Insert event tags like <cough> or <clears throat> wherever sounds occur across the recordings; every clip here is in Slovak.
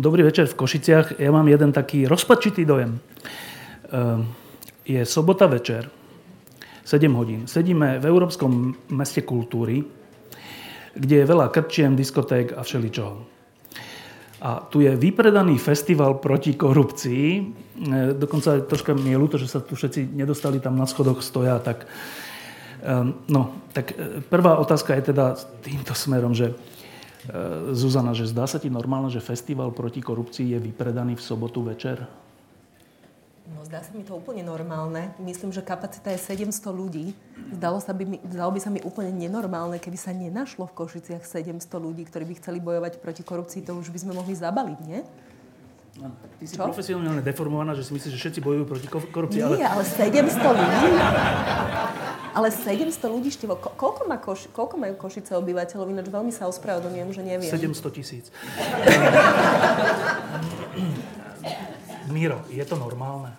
Dobrý večer v Košiciach. Ja mám jeden taký rozpačitý dojem. Ehm, je sobota večer, 7 hodín. Sedíme v Európskom meste kultúry, kde je veľa krčiem, diskoték a všeličoho. A tu je vypredaný festival proti korupcii. Ehm, dokonca troška mi je ľúto, že sa tu všetci nedostali tam na schodoch stoja. Tak, ehm, no, tak e, prvá otázka je teda týmto smerom, že Zuzana, že zdá sa ti normálne, že festival proti korupcii je vypredaný v sobotu večer? No, zdá sa mi to úplne normálne. Myslím, že kapacita je 700 ľudí. Zdalo, sa by mi, zdalo by sa mi úplne nenormálne, keby sa nenašlo v Košiciach 700 ľudí, ktorí by chceli bojovať proti korupcii. To už by sme mohli zabaliť, nie? Ty si Čo? profesionálne deformovaná, že si myslíš, že všetci bojujú proti korupcii. Nie, ale, ale 700 ľudí. Ale 700 ľudí, Štivo, ko- koľko, má koš- koľko majú Košice obyvateľov? Ináč veľmi sa ospravedlňujem, že neviem. 700 tisíc. Miro, je to normálne?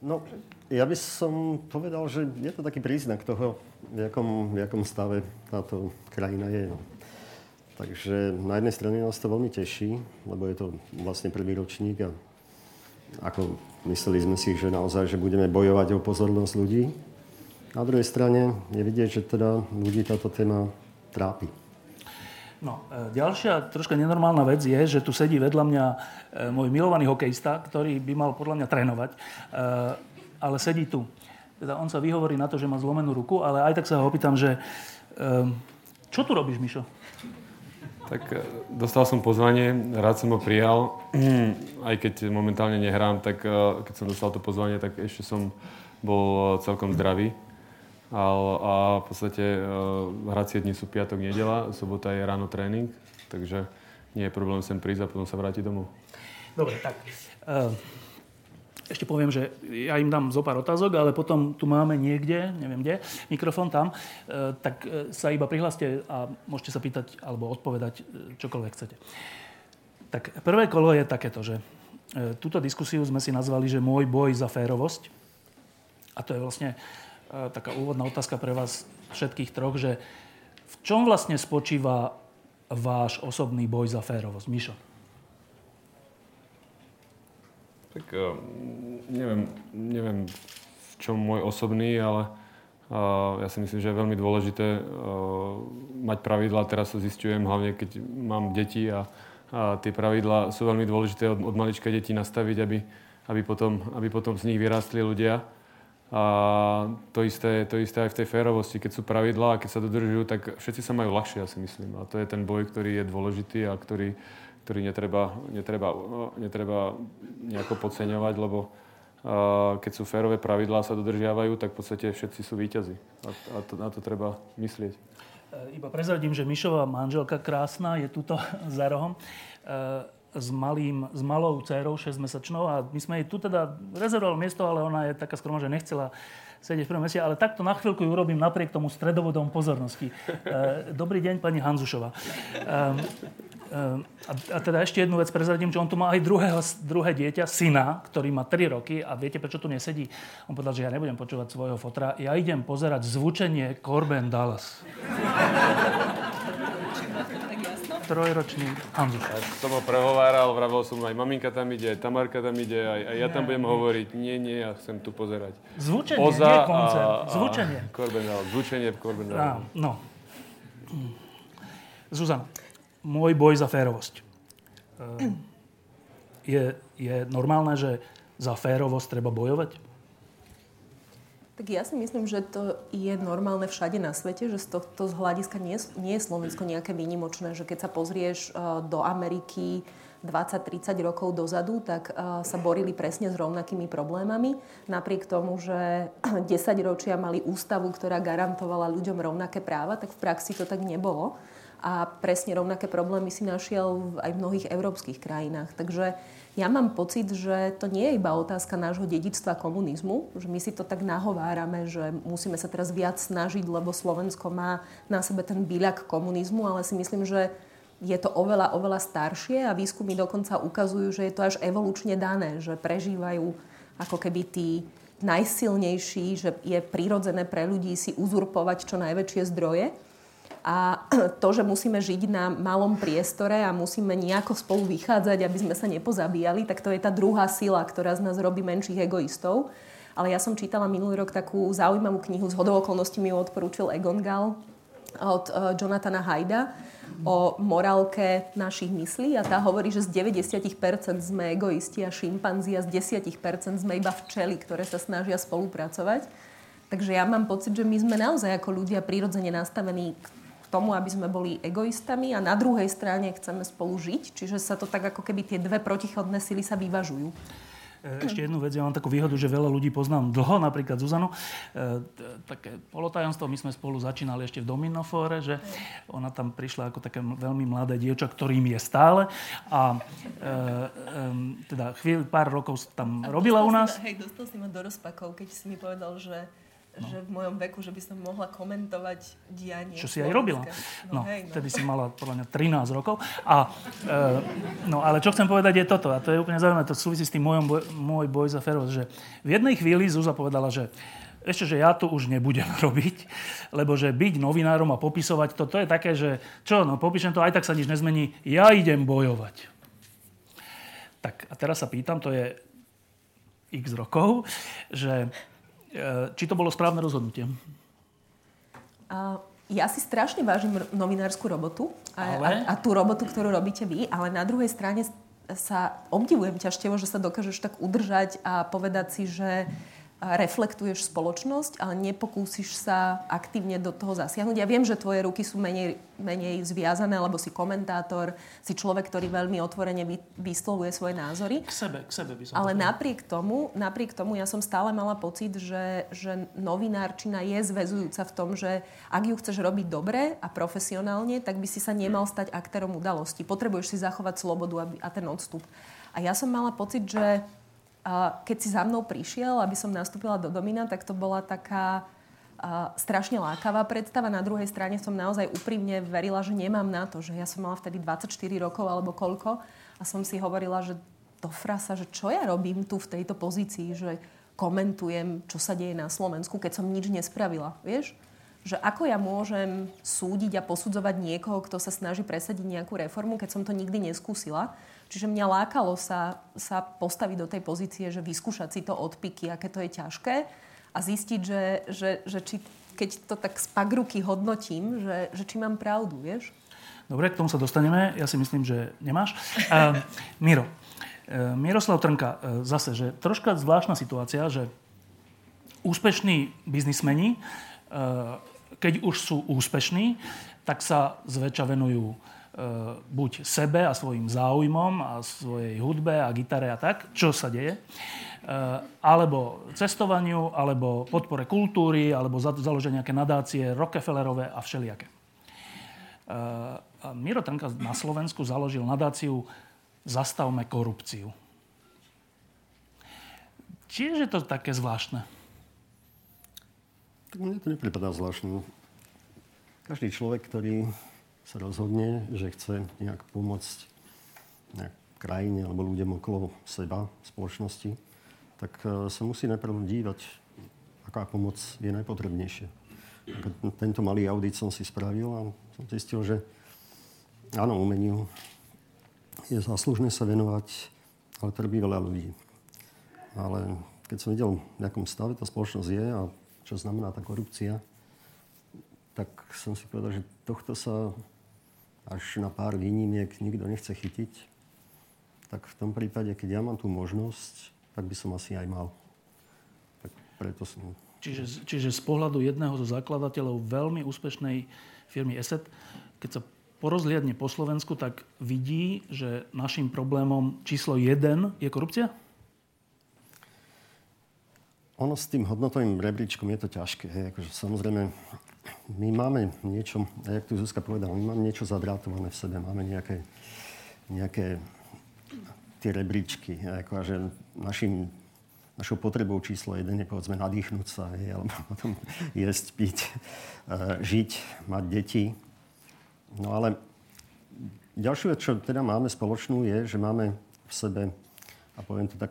No, ja by som povedal, že je to taký príznak toho, v jakom, v jakom stave táto krajina je. Takže na jednej strane nás to veľmi teší, lebo je to vlastne prvý ročník a ako mysleli sme si, že naozaj, že budeme bojovať o pozornosť ľudí. Na druhej strane je vidieť, že teda ľudí táto téma trápi. No, e, ďalšia troška nenormálna vec je, že tu sedí vedľa mňa e, môj milovaný hokejista, ktorý by mal podľa mňa trénovať, e, ale sedí tu. Teda on sa vyhovorí na to, že má zlomenú ruku, ale aj tak sa ho opýtam, že čo tu robíš, Mišo? Tak e, dostal som pozvanie, rád som ho prijal. Aj keď momentálne nehrám, tak e, keď som dostal to pozvanie, tak ešte som bol e, celkom zdravý. A, a v podstate hracie dni sú piatok, nedela, sobota je ráno tréning, takže nie je problém sem prísť a potom sa vrátiť domov. Dobre, tak. Uh ešte poviem, že ja im dám zo pár otázok, ale potom tu máme niekde, neviem kde, mikrofón tam, e, tak e, sa iba prihláste a môžete sa pýtať alebo odpovedať e, čokoľvek chcete. Tak prvé kolo je takéto, že túto diskusiu sme si nazvali, že môj boj za férovosť. A to je vlastne taká úvodná otázka pre vás všetkých troch, že v čom vlastne spočíva váš osobný boj za férovosť? Mišo. Tak uh, neviem, neviem v čom môj osobný, ale uh, ja si myslím, že je veľmi dôležité uh, mať pravidlá. Teraz to zistujem, hlavne keď mám deti a, a tie pravidlá sú veľmi dôležité od, od malička detí nastaviť, aby, aby, potom, aby potom z nich vyrástli ľudia. A to isté, to isté aj v tej férovosti. Keď sú pravidlá a keď sa dodržujú, tak všetci sa majú ľahšie, ja si myslím. A to je ten boj, ktorý je dôležitý a ktorý, ktorý netreba, netreba, netreba nejako podceňovať, lebo keď sú férové pravidlá sa dodržiavajú, tak v podstate všetci sú víťazi. A, a to, na to treba myslieť. E, iba prezradím, že Mišová manželka krásna je tuto <laughs> za rohom e, s, malým, s malou dcerou 6-mesačnou a my sme jej tu teda rezervovali miesto, ale ona je taká skromná, že nechcela sedieť v prvom meste, ale takto na chvíľku ju urobím napriek tomu stredovodom pozornosti. E, dobrý deň, pani Hanzušová. Ehm, a, a teda ešte jednu vec prezradím, že on tu má aj druhého, druhé dieťa, syna, ktorý má 3 roky a viete, prečo tu nesedí? On povedal, že ja nebudem počúvať svojho fotra, ja idem pozerať zvučenie Corbin Dallas. Trojročný Hanzuš. Ja som ho prehováral, vravel som aj maminka tam ide, aj Tamarka tam ide, aj, aj ja tam budem hovoriť. Nie, nie, ja chcem tu pozerať. Zvučenie, Poza nie koncert. A, zvučenie. Dallas, zvučenie v Corbin Dallas. No. Zuzana môj boj za férovosť. Ehm, je, je normálne, že za férovosť treba bojovať? Tak ja si myslím, že to je normálne všade na svete, že z tohto z hľadiska nie, nie je Slovensko nejaké výnimočné, že keď sa pozrieš uh, do Ameriky 20-30 rokov dozadu, tak uh, sa borili presne s rovnakými problémami. Napriek tomu, že <clears throat> 10 ročia mali ústavu, ktorá garantovala ľuďom rovnaké práva, tak v praxi to tak nebolo. a presne rovnaké problémy si našiel aj v mnohých európskych krajinách. Takže ja mám pocit, že to nie je iba otázka nášho dedičstva komunizmu, že my si to tak nahovárame, že musíme sa teraz viac snažiť, lebo Slovensko má na sebe ten byľak komunizmu, ale si myslím, že je to oveľa, oveľa staršie a výskumy dokonca ukazujú, že je to až evolučne dané, že prežívajú ako keby tí najsilnejší, že je prirodzené pre ľudí si uzurpovať čo najväčšie zdroje. A <clears throat> to, že musíme žiť na malom priestore a musíme nejako spolu vychádzať, aby sme sa nepozabíjali, tak to je tá druhá sila, ktorá z nás robí menších egoistov. Ale ja som čítala minulý rok takú zaujímavú knihu, z hodou okolností mi ju odporúčil Egon Gall od uh, Jonathana Hajda o morálke našich myslí a tá hovorí, že z 90% sme egoisti a šimpanzi a z 10% sme iba včely, ktoré sa snažia spolupracovať. Takže ja mám pocit, že my sme naozaj ako ľudia prirodzene nastavení k tomu, aby sme boli egoistami a na druhej strane chceme spolu žiť. Čiže sa to tak ako keby tie dve protichodné sily sa vyvažujú. E, ešte jednu vec, ja mám takú výhodu, že veľa ľudí poznám dlho, napríklad Zuzanu. E, také polotajomstvo, my sme spolu začínali ešte v Dominofore, že ona tam prišla ako také veľmi mladé dievča, ktorým je stále. A e, teda chvíľ, pár rokov tam robila u nás. Ma, hej, dostal si ma do rozpakov, keď si mi povedal, že No. že v mojom veku, že by som mohla komentovať dianie. Čo si aj robila. No, no, hej, no. Vtedy si mala podľa mňa 13 rokov. A, e, no, ale čo chcem povedať je toto, a to je úplne zaujímavé, to súvisí s tým môjom boj, môj boj za férovosť, že v jednej chvíli Zúza povedala, že ešte, že ja to už nebudem <laughs> robiť, lebo že byť novinárom a popisovať to, to je také, že čo, no popíšem to, aj tak sa nič nezmení, ja idem bojovať. Tak a teraz sa pýtam, to je x rokov, že či to bolo správne rozhodnutie? Uh, ja si strašne vážim novinárskú robotu a, ale... a, a tú robotu, ktorú robíte vy, ale na druhej strane sa obdivujem ťažtevo, že sa dokážeš tak udržať a povedať si, že reflektuješ spoločnosť, ale nepokúsiš sa aktívne do toho zasiahnuť. Ja viem, že tvoje ruky sú menej, menej zviazané, lebo si komentátor, si človek, ktorý veľmi otvorene vyslovuje svoje názory. K sebe, k sebe by som Ale napriek tomu, napriek tomu ja som stále mala pocit, že, že novinárčina je zväzujúca v tom, že ak ju chceš robiť dobre a profesionálne, tak by si sa nemal stať aktérom udalosti. Potrebuješ si zachovať slobodu a ten odstup. A ja som mala pocit, že a keď si za mnou prišiel, aby som nastúpila do Domina, tak to bola taká strašne lákavá predstava. Na druhej strane som naozaj úprimne verila, že nemám na to, že ja som mala vtedy 24 rokov alebo koľko a som si hovorila, že do frasa, že čo ja robím tu v tejto pozícii, že komentujem, čo sa deje na Slovensku, keď som nič nespravila, vieš? Že ako ja môžem súdiť a posudzovať niekoho, kto sa snaží presadiť nejakú reformu, keď som to nikdy neskúsila. Čiže mňa lákalo sa, sa postaviť do tej pozície, že vyskúšať si to odpiky, aké to je ťažké a zistiť, že, že, že či, keď to tak z pagruky hodnotím, že, že či mám pravdu, vieš? Dobre, k tomu sa dostaneme. Ja si myslím, že nemáš. Uh, Miro, uh, Miroslav Trnka, uh, zase, že troška zvláštna situácia, že úspešní biznismeni, uh, keď už sú úspešní, tak sa zväčša venujú E, buď sebe a svojim záujmom a svojej hudbe a gitare a tak, čo sa deje, e, alebo cestovaniu, alebo podpore kultúry, alebo založenie nejaké nadácie Rockefellerové a všelijaké. E, Miro Trnka na Slovensku založil nadáciu Zastavme korupciu. Čiže je to také zvláštne? Tak mne to nepripadá zvláštne. Každý človek, ktorý sa rozhodne, že chce nejak pomôcť nejak krajine alebo ľuďom okolo seba, spoločnosti, tak e, sa musí najprv dívať, aká pomoc je najpotrebnejšia. Tento malý audit som si spravil a som zistil, že áno, umeniu je záslužné sa venovať, ale trpí veľa ľudí. Ale keď som videl, v akom stave tá spoločnosť je a čo znamená tá korupcia, tak som si povedal, že tohto sa až na pár výnimiek nikto nechce chytiť, tak v tom prípade, keď ja mám tú možnosť, tak by som asi aj mal. Tak preto som... Čiže, čiže z pohľadu jedného zo zakladateľov veľmi úspešnej firmy ESET, keď sa porozliadne po Slovensku, tak vidí, že našim problémom číslo jeden je korupcia? Ono s tým hodnotovým rebríčkom je to ťažké. Hej. Akože samozrejme, my máme niečo, jak tu Zuzka povedala, my máme niečo zadrátované v sebe, máme nejaké, nejaké tie rebríčky, ako že našim, našou potrebou číslo jeden je povedzme nadýchnúť sa, je, alebo <laughs> potom jesť, piť, uh, žiť, mať deti. No ale ďalšiu vec, čo teda máme spoločnú, je, že máme v sebe, a poviem to tak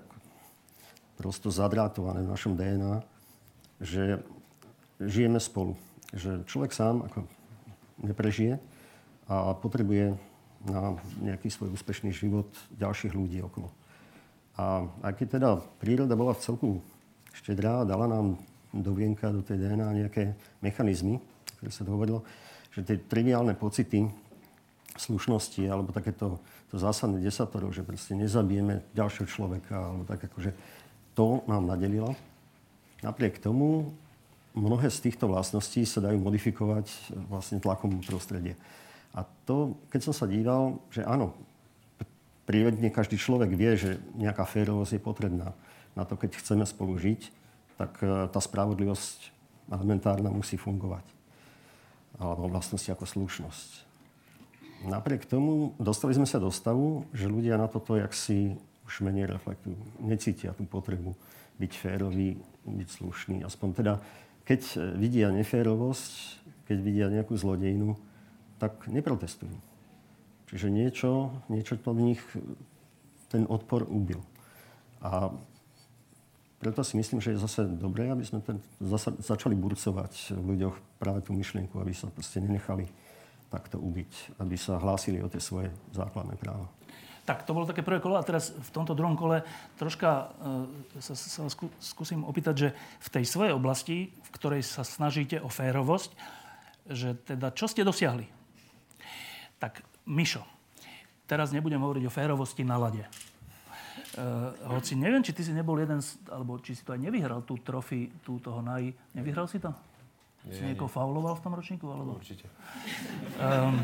prosto zadrátované v našom DNA, že žijeme spolu že človek sám ako neprežije a potrebuje na nejaký svoj úspešný život ďalších ľudí okolo. A aj keď teda príroda bola v celku štedrá dala nám do vienka, do tej DNA nejaké mechanizmy, ktoré sa dohovorilo, že tie triviálne pocity slušnosti alebo takéto to zásadné desatoro, že proste nezabijeme ďalšieho človeka alebo tak akože to nám nadelilo. Napriek tomu mnohé z týchto vlastností sa dajú modifikovať e, vlastne tlakom prostredie. A to, keď som sa díval, že áno, prírodne každý človek vie, že nejaká férovosť je potrebná na to, keď chceme spolu žiť, tak e, tá spravodlivosť elementárna musí fungovať. Alebo vlastnosti ako slušnosť. Napriek tomu dostali sme sa do stavu, že ľudia na toto jak si už menej reflektujú. Necítia tú potrebu byť férový, byť slušný. Aspoň teda keď e, vidia neférovosť, keď vidia nejakú zlodejinu, tak neprotestujú. Čiže niečo, niečo to v nich ten odpor ubil. A preto si myslím, že je zase dobré, aby sme ten, zasa, začali burcovať v ľuďoch práve tú myšlienku, aby sa proste nenechali takto ubiť, aby sa hlásili o tie svoje základné práva. Tak, to bolo také prvé kolo a teraz v tomto druhom kole troška uh, sa, sa skúsim opýtať, že v tej svojej oblasti, v ktorej sa snažíte o férovosť, že teda čo ste dosiahli? Tak, Mišo, teraz nebudem hovoriť o férovosti na lade. Uh, hoci neviem, či ty si nebol jeden, z, alebo či si to aj nevyhral, tú trofy, tú toho naj... Nevyhral si to? Nie, si niekoho fauloval v tom ročníku? Alebo? Určite. Um,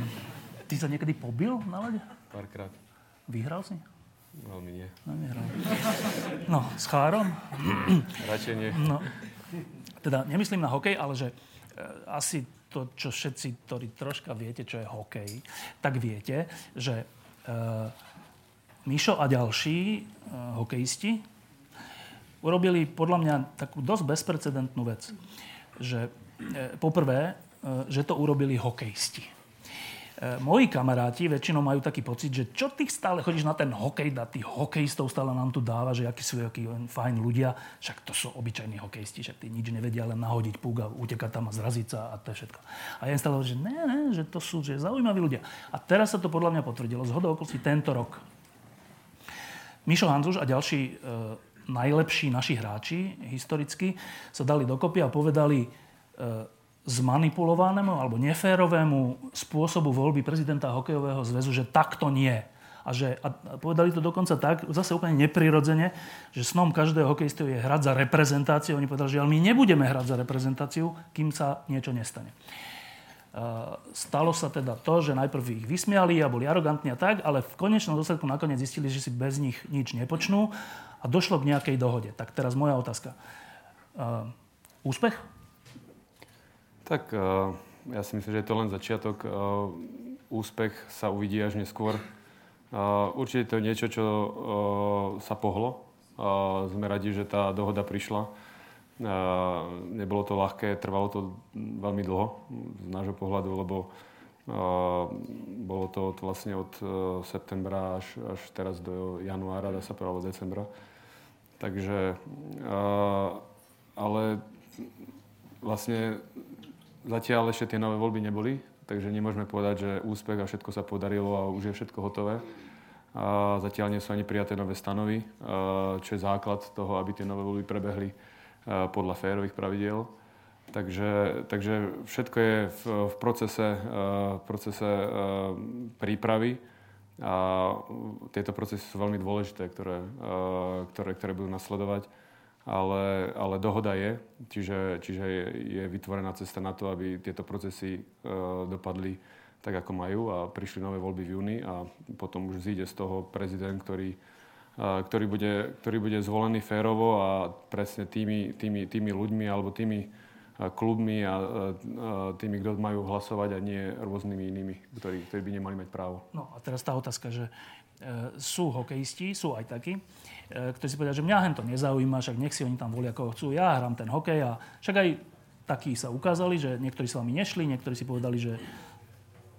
ty sa niekedy pobil na lade? Párkrát. Vyhral si? Veľmi nie. No, nevyhral. No, s Chárom? <clears throat> Radšej nie. No, teda nemyslím na hokej, ale že e, asi to, čo všetci, ktorí troška viete, čo je hokej, tak viete, že e, Mišo a ďalší e, hokejisti urobili podľa mňa takú dosť bezprecedentnú vec. Že e, poprvé, e, že to urobili hokejisti. E, moji kamaráti väčšinou majú taký pocit, že čo ty stále chodíš na ten hokej, na tých hokejistov stále nám tu dáva, že akí sú akí fajn ľudia, však to sú obyčajní hokejisti, však tí nič nevedia, len nahodiť púk a utekať tam a zraziť sa a to je všetko. A ja im stále hovorím, že ne, ne, že to sú že zaujímaví ľudia. A teraz sa to podľa mňa potvrdilo. Zhodou okolností tento rok. Mišo Hanzuš a ďalší e, najlepší naši hráči historicky sa dali dokopy a povedali, e, zmanipulovanému alebo neférovému spôsobu voľby prezidenta hokejového zväzu, že takto nie. A, že, a povedali to dokonca tak, zase úplne neprirodzene, že snom každého hokejistu je hrať za reprezentáciu. Oni povedali, že ale my nebudeme hrať za reprezentáciu, kým sa niečo nestane. Uh, stalo sa teda to, že najprv ich vysmiali a boli arogantní a tak, ale v konečnom dôsledku nakoniec zistili, že si bez nich nič nepočnú a došlo k nejakej dohode. Tak teraz moja otázka. Uh, úspech? Tak eh, ja si myslím, že je to len začiatok. Eh, úspech sa uvidí až neskôr. Eh, určite to je niečo, čo sa pohlo. Sme radi, že tá dohoda prišla. Nebolo to ľahké, trvalo to veľmi dlho z nášho pohľadu, lebo bolo to vlastne od septembra až, až teraz do januára, dá sa povedať, decembra. Takže, ale vlastne Zatiaľ ešte tie nové voľby neboli, takže nemôžeme povedať, že úspech a všetko sa podarilo a už je všetko hotové. A zatiaľ nie sú ani prijaté nové stanovy, čo je základ toho, aby tie nové voľby prebehli podľa férových pravidiel. Takže, takže všetko je v, v procese, v procese prípravy a tieto procesy sú veľmi dôležité, ktoré, ktoré, ktoré budú nasledovať ale, ale dohoda je, čiže, čiže je, je vytvorená cesta na to, aby tieto procesy e, dopadli tak, ako majú a prišli nové voľby v júni a potom už zíde z toho prezident, ktorý, e, ktorý, bude, ktorý bude zvolený férovo a presne tými, tými, tými ľuďmi alebo tými klubmi a tými, kto majú hlasovať a nie rôznymi inými, ktorí, ktorí by nemali mať právo. No a teraz tá otázka, že e, sú hokejisti, sú aj takí, e, ktorí si povedia, že mňa to nezaujíma, však nech si oni tam volia, koho chcú, ja hrám ten hokej a však aj takí sa ukázali, že niektorí s vami nešli, niektorí si povedali, že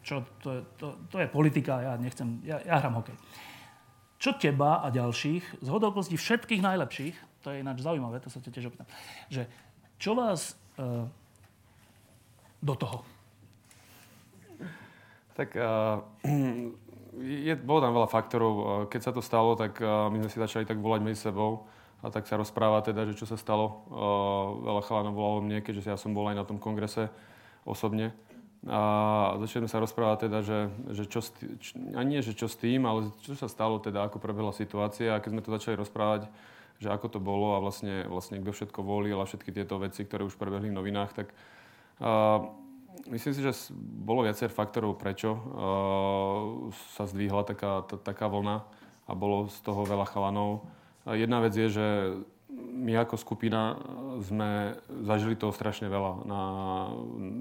čo, to, to, to je politika, ja nechcem, ja, ja hrám hokej. Čo teba a ďalších, z hodokostí všetkých najlepších, to je ináč zaujímavé, to sa te tiež opýtam, že čo vás uh, do toho? Tak uh, <clears throat> je, bolo tam veľa faktorov. Keď sa to stalo, tak uh, my sme si začali tak volať medzi sebou a tak sa rozpráva teda, že čo sa stalo. Uh, veľa chalanov volalo mne, keďže ja som bol aj na tom kongrese osobne. A začali sme sa rozprávať teda, že, že čo, č, a nie, že čo s tým, ale čo sa stalo teda, ako prebehla situácia. A keď sme to začali rozprávať, že ako to bolo a vlastne, vlastne kto všetko volil a všetky tieto veci, ktoré už prebehli v novinách, tak myslím si, že bolo viacer faktorov, prečo uh, sa zdvihla taká, t- taká vlna a bolo z toho veľa chalanov. Uh, jedna vec je, že my ako skupina sme zažili toho strašne veľa na,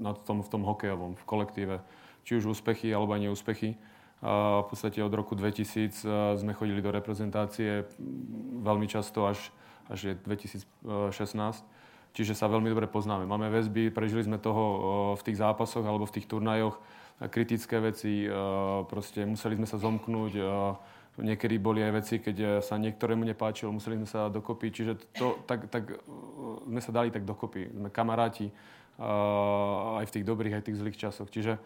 na tom, v tom hokejovom, v kolektíve. Či už úspechy, alebo aj neúspechy. A v podstate od roku 2000 sme chodili do reprezentácie veľmi často až, až je 2016. Čiže sa veľmi dobre poznáme. Máme väzby, prežili sme toho v tých zápasoch alebo v tých turnajoch kritické veci, proste museli sme sa zomknúť, Niekedy boli aj veci, keď sa niektorému nepáčilo, museli sme sa dokopy. Čiže to, tak, tak sme sa dali tak dokopy. Sme kamaráti aj v tých dobrých, aj v tých zlých časoch. Čiže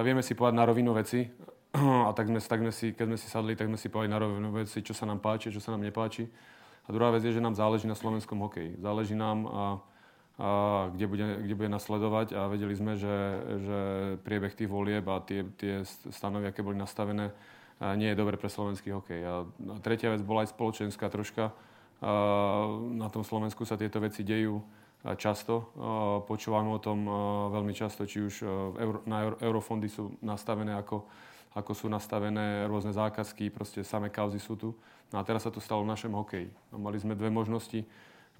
vieme si povedať na rovinu veci. A tak sme, tak sme si, keď sme si sadli, tak sme si povedali na rovinu veci, čo sa nám páči, čo sa nám nepáči. A druhá vec je, že nám záleží na slovenskom hokeji. Záleží nám, a, a, kde, bude, kde bude nasledovať a vedeli sme, že, že priebeh tých volieb a tie, tie stanovy, aké boli nastavené, nie je dobre pre slovenský hokej. A tretia vec bola aj spoločenská troška. Na tom Slovensku sa tieto veci dejú často. Počúvame o tom veľmi často, či už na eurofondy sú nastavené ako, ako sú nastavené rôzne zákazky, proste samé kauzy sú tu. No a teraz sa to stalo v našom hokeji. No, mali sme dve možnosti.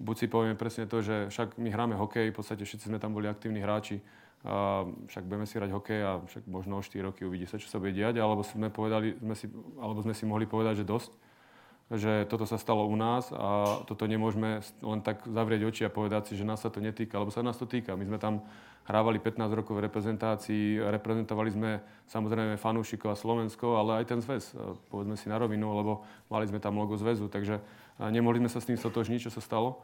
Buď si povieme presne to, že však my hráme hokej, v podstate všetci sme tam boli aktívni hráči, a však budeme si hrať hokej a však možno o 4 roky uvidí sa, čo sa bude diať, alebo sme, povedali, sme si, alebo sme si mohli povedať, že dosť, že toto sa stalo u nás a toto nemôžeme len tak zavrieť oči a povedať si, že nás sa to netýka, lebo sa nás to týka. My sme tam hrávali 15 rokov v reprezentácii, reprezentovali sme samozrejme fanúšikov a Slovensko, ale aj ten zväz, povedzme si na rovinu, lebo mali sme tam logo zväzu, takže nemohli sme sa s tým stotožniť, čo sa stalo.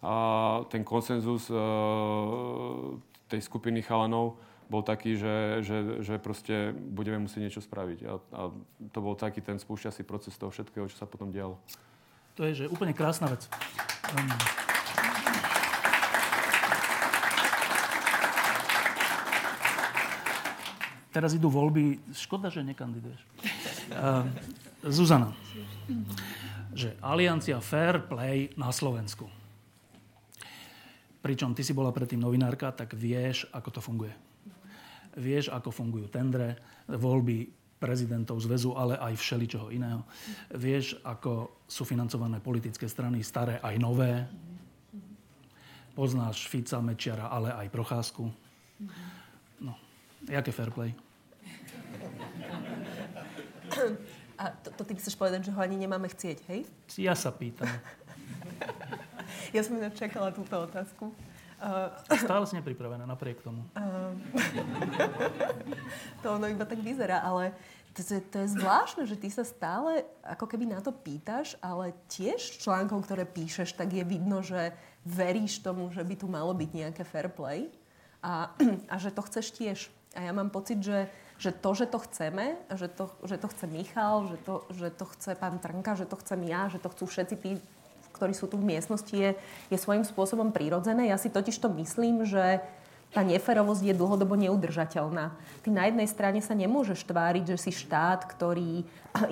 A ten konsenzus tej skupiny chalanov bol taký, že, že, že proste budeme musieť niečo spraviť. A, a to bol taký ten spúšťací proces toho všetkého, čo sa potom dialo. To je že úplne krásna vec. Um, teraz idú voľby. Škoda, že nekandiduješ. Uh, Zuzana. Že Aliancia Fair Play na Slovensku pričom ty si bola predtým novinárka, tak vieš, ako to funguje. Vieš, ako fungujú tendre, voľby prezidentov zväzu, ale aj všeličoho iného. Vieš, ako sú financované politické strany, staré aj nové. Poznáš Fica, Mečiara, ale aj Procházku. Jaké fair play? A to, to ty chceš povedať, že ho ani nemáme chcieť, hej? Ja sa pýtam. <laughs> Ja som inak čakala túto otázku. Uh, Stále si nepripravená napriek tomu. Uh, <laughs> to ono iba tak vyzerá, ale to, to, to je zvláštne, že ty sa stále ako keby na to pýtaš, ale tiež článkom, ktoré píšeš, tak je vidno, že veríš tomu, že by tu malo byť nejaké fair play a, <clears throat> a že to chceš tiež. A ja mám pocit, že, že to, že to chceme, že to, že to chce Michal, že to, že to chce pán Trnka, že to chcem ja, že to chcú všetci tí ktorí sú tu v miestnosti, je, je svojím spôsobom prírodzené. Ja si totiž to myslím, že tá neferovosť je dlhodobo neudržateľná. Ty na jednej strane sa nemôžeš tváriť, že si štát, ktorý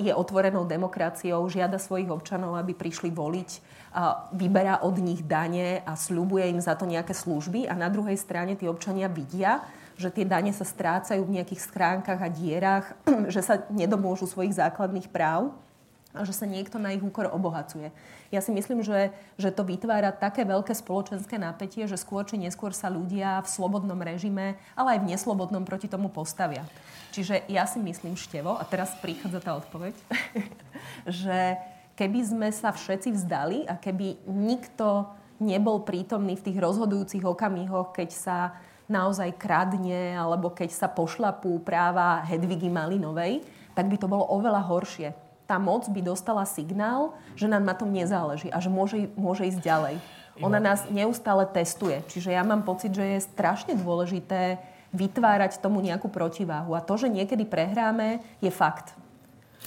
je otvorenou demokraciou, žiada svojich občanov, aby prišli voliť, a vyberá od nich dane a sľubuje im za to nejaké služby a na druhej strane tí občania vidia, že tie dane sa strácajú v nejakých schránkach a dierach, <clears throat> že sa nedomôžu svojich základných práv a že sa niekto na ich úkor obohacuje. Ja si myslím, že, že to vytvára také veľké spoločenské napätie, že skôr či neskôr sa ľudia v slobodnom režime, ale aj v neslobodnom proti tomu postavia. Čiže ja si myslím, Števo, a teraz prichádza tá odpoveď, <laughs> že keby sme sa všetci vzdali a keby nikto nebol prítomný v tých rozhodujúcich okamihoch, keď sa naozaj kradne alebo keď sa pošlapú práva Hedvigy Malinovej, tak by to bolo oveľa horšie tá moc by dostala signál, že nám na tom nezáleží a že môže, môže ísť ďalej. Ona nás neustále testuje. Čiže ja mám pocit, že je strašne dôležité vytvárať tomu nejakú protiváhu. A to, že niekedy prehráme, je fakt.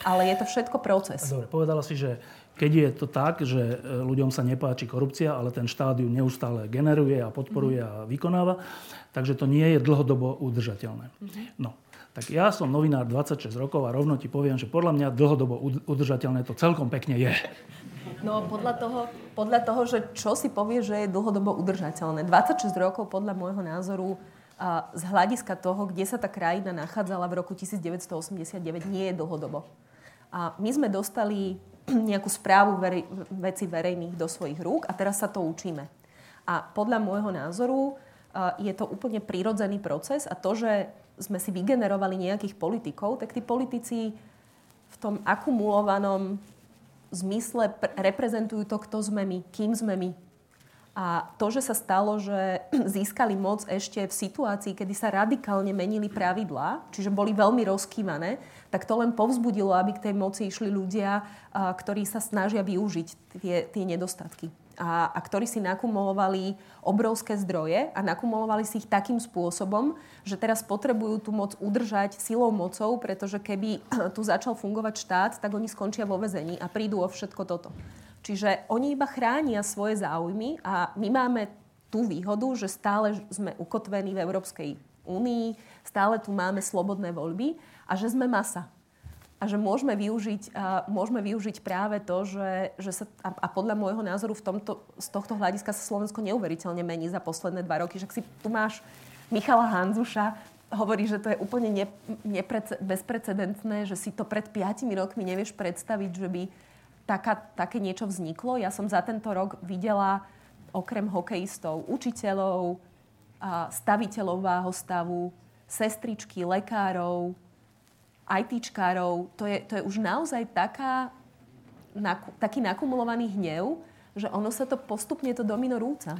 Ale je to všetko proces. Dobre, povedala si, že keď je to tak, že e, ľuďom sa nepáči korupcia, ale ten štádiu neustále generuje a podporuje mm-hmm. a vykonáva, takže to nie je dlhodobo udržateľné. Mm-hmm. No, tak ja som novinár 26 rokov a rovno ti poviem, že podľa mňa dlhodobo udržateľné to celkom pekne je. No podľa toho, podľa toho, že čo si povie, že je dlhodobo udržateľné. 26 rokov podľa môjho názoru a z hľadiska toho, kde sa tá krajina nachádzala v roku 1989, nie je dlhodobo. A my sme dostali nejakú správu verej, veci verejných do svojich rúk a teraz sa to učíme. A podľa môjho názoru je to úplne prirodzený proces a to, že sme si vygenerovali nejakých politikov, tak tí politici v tom akumulovanom zmysle reprezentujú to, kto sme my, kým sme my. A to, že sa stalo, že <clears throat> získali moc ešte v situácii, kedy sa radikálne menili pravidlá, čiže boli veľmi rozkývané, tak to len povzbudilo, aby k tej moci išli ľudia, ktorí sa snažia využiť tie, tie nedostatky a, a ktorí si nakumulovali obrovské zdroje a nakumulovali si ich takým spôsobom, že teraz potrebujú tú moc udržať silou mocou, pretože keby <clears throat> tu začal fungovať štát, tak oni skončia vo vezení a prídu o všetko toto. Čiže oni iba chránia svoje záujmy a my máme tú výhodu, že stále sme ukotvení v Európskej únii, stále tu máme slobodné voľby a že sme masa a že môžeme využiť, a môžeme využiť práve to, že, že sa, a, a podľa môjho názoru v tomto, z tohto hľadiska sa Slovensko neuveriteľne mení za posledné dva roky. Že si tu máš Michala Hanzuša, hovorí, že to je úplne ne, neprece, bezprecedentné, že si to pred piatimi rokmi nevieš predstaviť, že by taká, také niečo vzniklo. Ja som za tento rok videla okrem hokejistov, učiteľov, staviteľov váhostavu, sestričky, lekárov, ITčkárov, to je, to je už naozaj taká, naku, taký nakumulovaný hnev, že ono sa to postupne to domino rúca.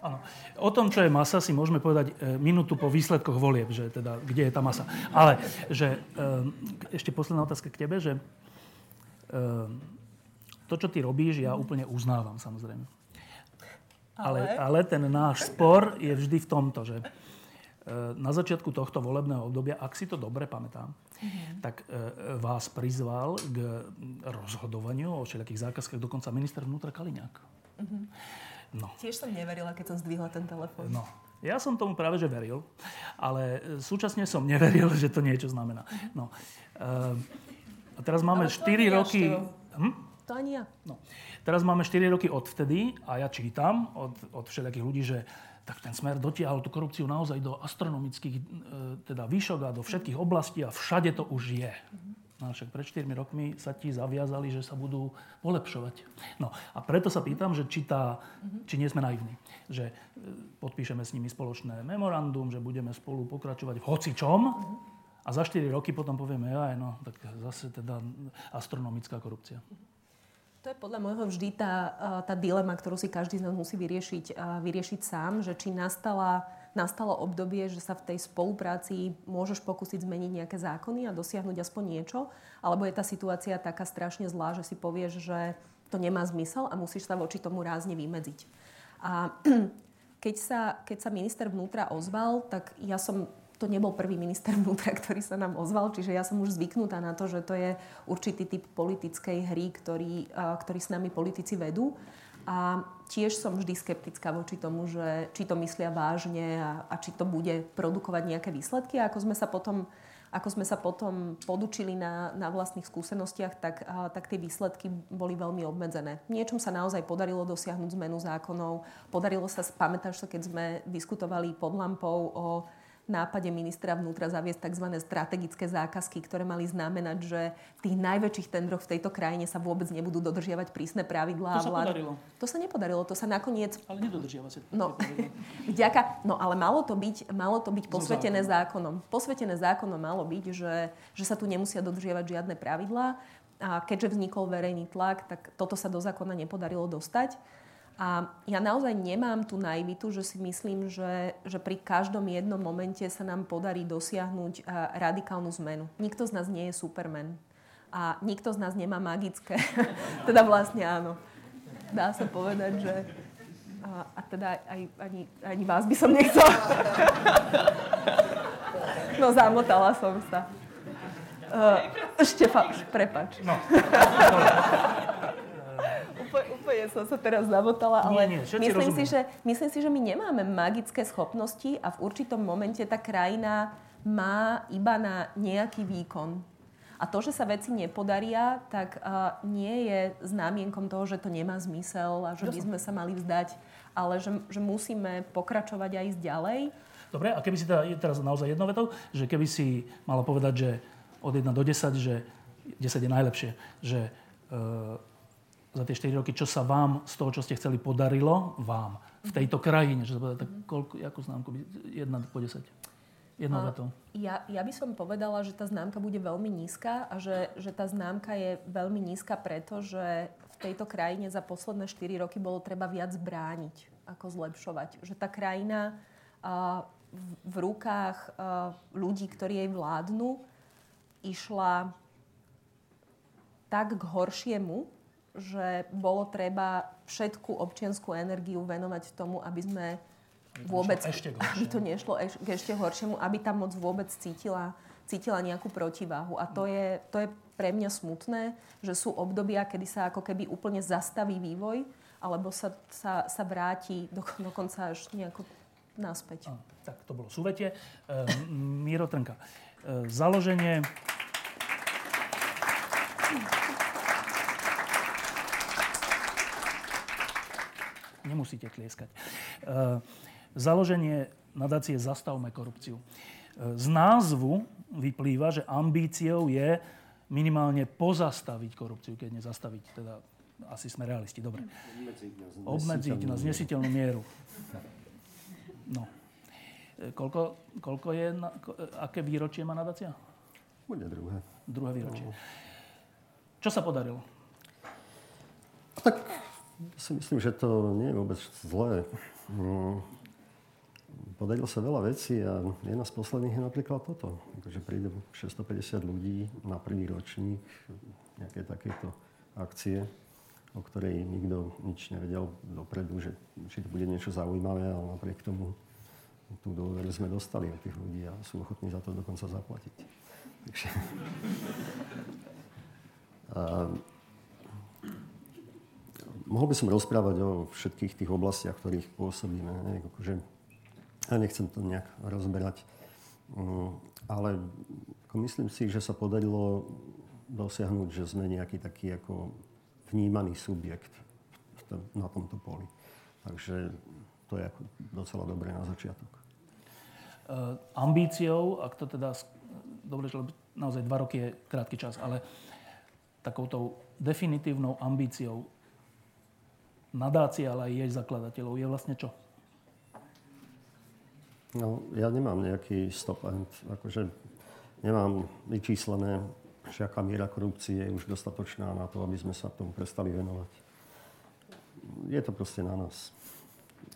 Áno. O tom, čo je masa, si môžeme povedať e, minútu po výsledkoch volieb, že teda, kde je tá masa. Ale, že e, ešte posledná otázka k tebe, že e, to, čo ty robíš, ja úplne uznávam, samozrejme. Ale, ale ten náš spor je vždy v tomto, že E, na začiatku tohto volebného obdobia, ak si to dobre pamätám, mm-hmm. tak e, vás prizval k rozhodovaniu o všelijakých zákazkách dokonca minister vnútra Kaliňák. Mm-hmm. No. Tiež som neverila, keď som zdvihla ten telefón. No. Ja som tomu práve že veril, ale súčasne som neveril, <laughs> že to niečo znamená. Mhm. No. E, a teraz máme ale 4 roky... Hm? To ani ja. No. Teraz máme 4 roky odvtedy a ja čítam od, od všelijakých ľudí, že tak ten smer dotiahol tú korupciu naozaj do astronomických e, teda výšok a do všetkých oblastí a všade to už je. No však pred 4 rokmi sa ti zaviazali, že sa budú polepšovať. No a preto sa pýtam, že či, tá, či nie sme naivní. Že e, podpíšeme s nimi spoločné memorandum, že budeme spolu pokračovať v hocičom a za 4 roky potom povieme, aj no, tak zase teda astronomická korupcia. To je podľa môjho vždy tá, tá dilema, ktorú si každý z nás musí vyriešiť, vyriešiť sám, že či nastala, nastalo obdobie, že sa v tej spolupráci môžeš pokúsiť zmeniť nejaké zákony a dosiahnuť aspoň niečo, alebo je tá situácia taká strašne zlá, že si povieš, že to nemá zmysel a musíš sa voči tomu rázne vymedziť. A <clears throat> keď sa, keď sa minister vnútra ozval, tak ja som to nebol prvý minister vnútra, ktorý sa nám ozval, čiže ja som už zvyknutá na to, že to je určitý typ politickej hry, ktorý, ktorý s nami politici vedú. A tiež som vždy skeptická voči tomu, že či to myslia vážne a, a či to bude produkovať nejaké výsledky. A ako sme sa potom, ako sme sa potom podučili na, na vlastných skúsenostiach, tak, a, tak tie výsledky boli veľmi obmedzené. Niečom sa naozaj podarilo dosiahnuť zmenu zákonov. Podarilo sa, pamätáš sa, keď sme diskutovali pod lampou o nápade ministra vnútra zaviesť tzv. strategické zákazky, ktoré mali znamenať, že v tých najväčších tendroch v tejto krajine sa vôbec nebudú dodržiavať prísne pravidlá. To sa vlád... podarilo. To sa nepodarilo, to sa nakoniec... Ale nedodržiava sa. No, <laughs> vďaka... no ale malo to byť, malo to byť posvetené zákonom. Posvetené zákonom malo byť, že, že sa tu nemusia dodržiavať žiadne pravidlá. A keďže vznikol verejný tlak, tak toto sa do zákona nepodarilo dostať. A ja naozaj nemám tú naivitu, že si myslím, že, že pri každom jednom momente sa nám podarí dosiahnuť radikálnu zmenu. Nikto z nás nie je superman. A nikto z nás nemá magické. <laughs> teda vlastne áno. Dá sa povedať, že... A, a teda aj, ani, ani vás by som nechcela. <laughs> no zamotala som sa. Uh, Štefan, prepač. No <laughs> úplne, som sa teraz zamotala, ale nie, nie, myslím, si, že, myslím si, že my nemáme magické schopnosti a v určitom momente tá krajina má iba na nejaký výkon. A to, že sa veci nepodaria, tak uh, nie je známienkom toho, že to nemá zmysel a že by sme sa mali vzdať, ale že, že musíme pokračovať a ísť ďalej. Dobre, a keby si teda, teraz naozaj jednou vetou, že keby si mala povedať, že od 1 do 10, že 10 je najlepšie, že uh, za tie 4 roky, čo sa vám z toho, čo ste chceli, podarilo vám v tejto krajine? Že povedať, tak koľko, akú známku? 1 po 10? Jednou vetou. Ja, ja by som povedala, že tá známka bude veľmi nízka a že, že tá známka je veľmi nízka preto, že v tejto krajine za posledné 4 roky bolo treba viac brániť, ako zlepšovať. Že tá krajina uh, v, v rukách uh, ľudí, ktorí jej vládnu, išla tak k horšiemu, že bolo treba všetku občianskú energiu venovať tomu, aby sme vôbec... Ešte <laughs> aby to nešlo eš, k ešte horšiemu, aby tá moc vôbec cítila, cítila nejakú protiváhu. A to je, to je pre mňa smutné, že sú obdobia, kedy sa ako keby úplne zastaví vývoj, alebo sa, sa, sa vráti do, <laughs> dokonca až nejako naspäť. A, tak to bolo súvetie. E, Miro Trnka. E, založenie Nemusíte tlieskať. E, založenie nadácie Zastavme korupciu. E, z názvu vyplýva, že ambíciou je minimálne pozastaviť korupciu, keď nezastaviť. Teda asi sme realisti, dobre. Obmedziť na znesiteľnú mieru. No. E, koľko, koľko je, aké výročie má nadácia? Bude druhé. Druhé výročie. Čo sa podarilo? Tak si myslím, že to nie je vôbec zlé. No, podarilo sa veľa vecí a jedna z posledných je napríklad toto. Takže príde 650 ľudí na prvý ročník nejaké takéto akcie, o ktorej nikto nič nevedel dopredu, že či to bude niečo zaujímavé, ale napriek tomu tú dôveru sme dostali od tých ľudí a sú ochotní za to dokonca zaplatiť. Takže... <laughs> A mohol by som rozprávať o všetkých tých oblastiach, v ktorých pôsobíme. Ne? Akože, ja nechcem to nejak rozberať. Mm, ale ako myslím si, že sa podarilo dosiahnuť, že sme nejaký taký ako vnímaný subjekt na tomto poli. Takže to je ako docela dobré na začiatok. Uh, ambíciou, ak to teda, dobre, že naozaj dva roky je krátky čas, ale takoutou definitívnou ambíciou nadácie, ale aj jej zakladateľov je vlastne čo? No, ja nemám nejaký stop end. Akože nemám vyčíslené, že aká miera korupcie je už dostatočná na to, aby sme sa tomu prestali venovať. Je to proste na nás.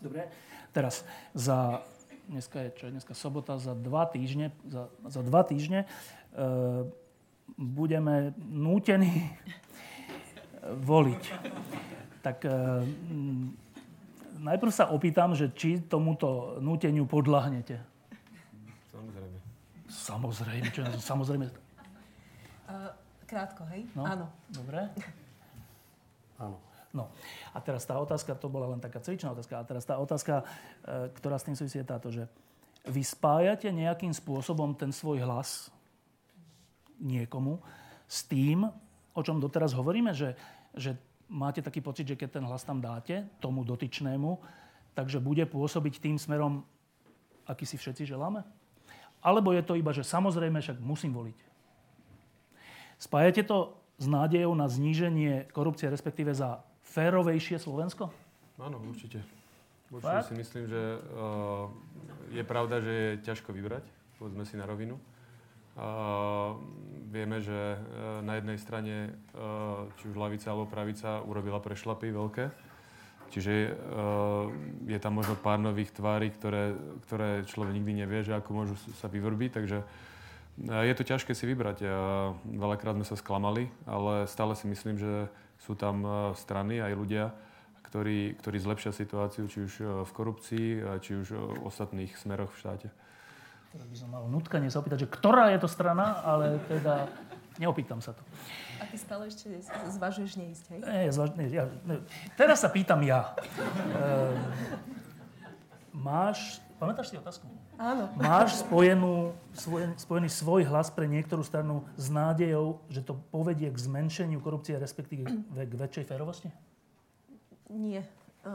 Dobre. Teraz za, dneska je čo dneska sobota, za dva týždne, za, za dva týždne e, budeme nútení <laughs> voliť tak e, najprv sa opýtam, že či tomuto núteniu podľahnete. Samozrejme. Samozrejme, čo je samozrejme? Uh, krátko, hej? No, Áno. Dobre. Áno. No a teraz tá otázka, to bola len taká cvičná otázka, a teraz tá otázka, e, ktorá s tým súvisí, je táto, že vy spájate nejakým spôsobom ten svoj hlas niekomu s tým, o čom doteraz hovoríme, že, že máte taký pocit, že keď ten hlas tam dáte tomu dotyčnému, takže bude pôsobiť tým smerom, aký si všetci želáme? Alebo je to iba, že samozrejme však musím voliť. Spájate to s nádejou na zníženie korupcie, respektíve za férovejšie Slovensko? Áno, určite. Určite Fakt? si myslím, že uh, je pravda, že je ťažko vybrať, povedzme si na rovinu. Uh, vieme, že uh, na jednej strane uh, či už lavica alebo pravica urobila prešlapy veľké. Čiže uh, je tam možno pár nových tvári, ktoré, ktoré človek nikdy nevie, že ako môžu sa vyvrbiť. Takže je to ťažké si vybrať. Veľakrát sme sa sklamali, ale stále si myslím, že sú tam strany aj ľudia, ktorí, ktorí zlepšia situáciu, či už v korupcii, či už v ostatných smeroch v štáte. Teraz by som mal nutkanie sa opýtať, že ktorá je to strana, ale teda neopýtam sa to. A ty stále ešte zvažuješ neísť, hej? Nie, zvaž, nie, ja, ne. Teraz sa pýtam ja. E, máš, pamätáš si otázku? Áno. Máš spojenú, spojený, spojený svoj hlas pre niektorú stranu s nádejou, že to povedie k zmenšeniu korupcie, respektíve k väčšej férovosti? Nie.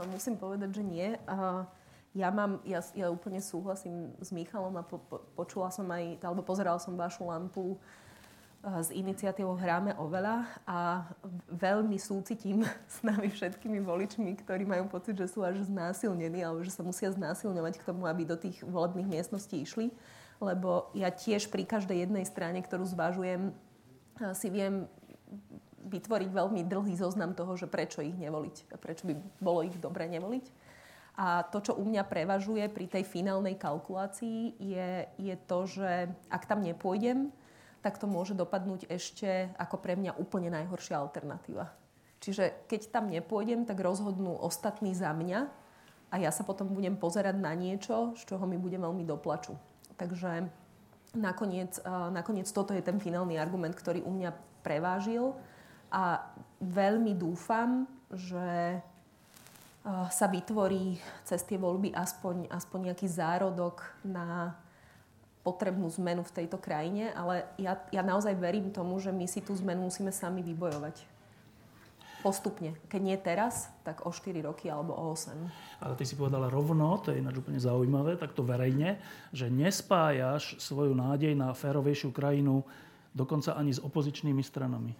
Musím povedať, že nie. A ja, mám, ja, ja úplne súhlasím s Michalom a po, po, počula som aj, alebo pozerala som vašu lampu uh, s iniciatívou Hráme oveľa a veľmi súcitím <laughs> s nami všetkými voličmi, ktorí majú pocit, že sú až znásilnení alebo že sa musia znásilňovať k tomu, aby do tých volebných miestností išli. Lebo ja tiež pri každej jednej strane, ktorú zvažujem, uh, si viem vytvoriť veľmi dlhý zoznam toho, že prečo ich nevoliť prečo by bolo ich dobre nevoliť. A to, čo u mňa prevažuje pri tej finálnej kalkulácii, je, je to, že ak tam nepôjdem, tak to môže dopadnúť ešte ako pre mňa úplne najhoršia alternatíva. Čiže keď tam nepôjdem, tak rozhodnú ostatní za mňa a ja sa potom budem pozerať na niečo, z čoho mi bude veľmi doplaču. Takže nakoniec, nakoniec toto je ten finálny argument, ktorý u mňa prevážil a veľmi dúfam, že sa vytvorí cez tie voľby aspoň, aspoň nejaký zárodok na potrebnú zmenu v tejto krajine, ale ja, ja naozaj verím tomu, že my si tú zmenu musíme sami vybojovať. Postupne. Keď nie teraz, tak o 4 roky alebo o 8. Ale ty si povedala rovno, to je ináč úplne zaujímavé, takto verejne, že nespájaš svoju nádej na férovejšiu krajinu dokonca ani s opozičnými stranami.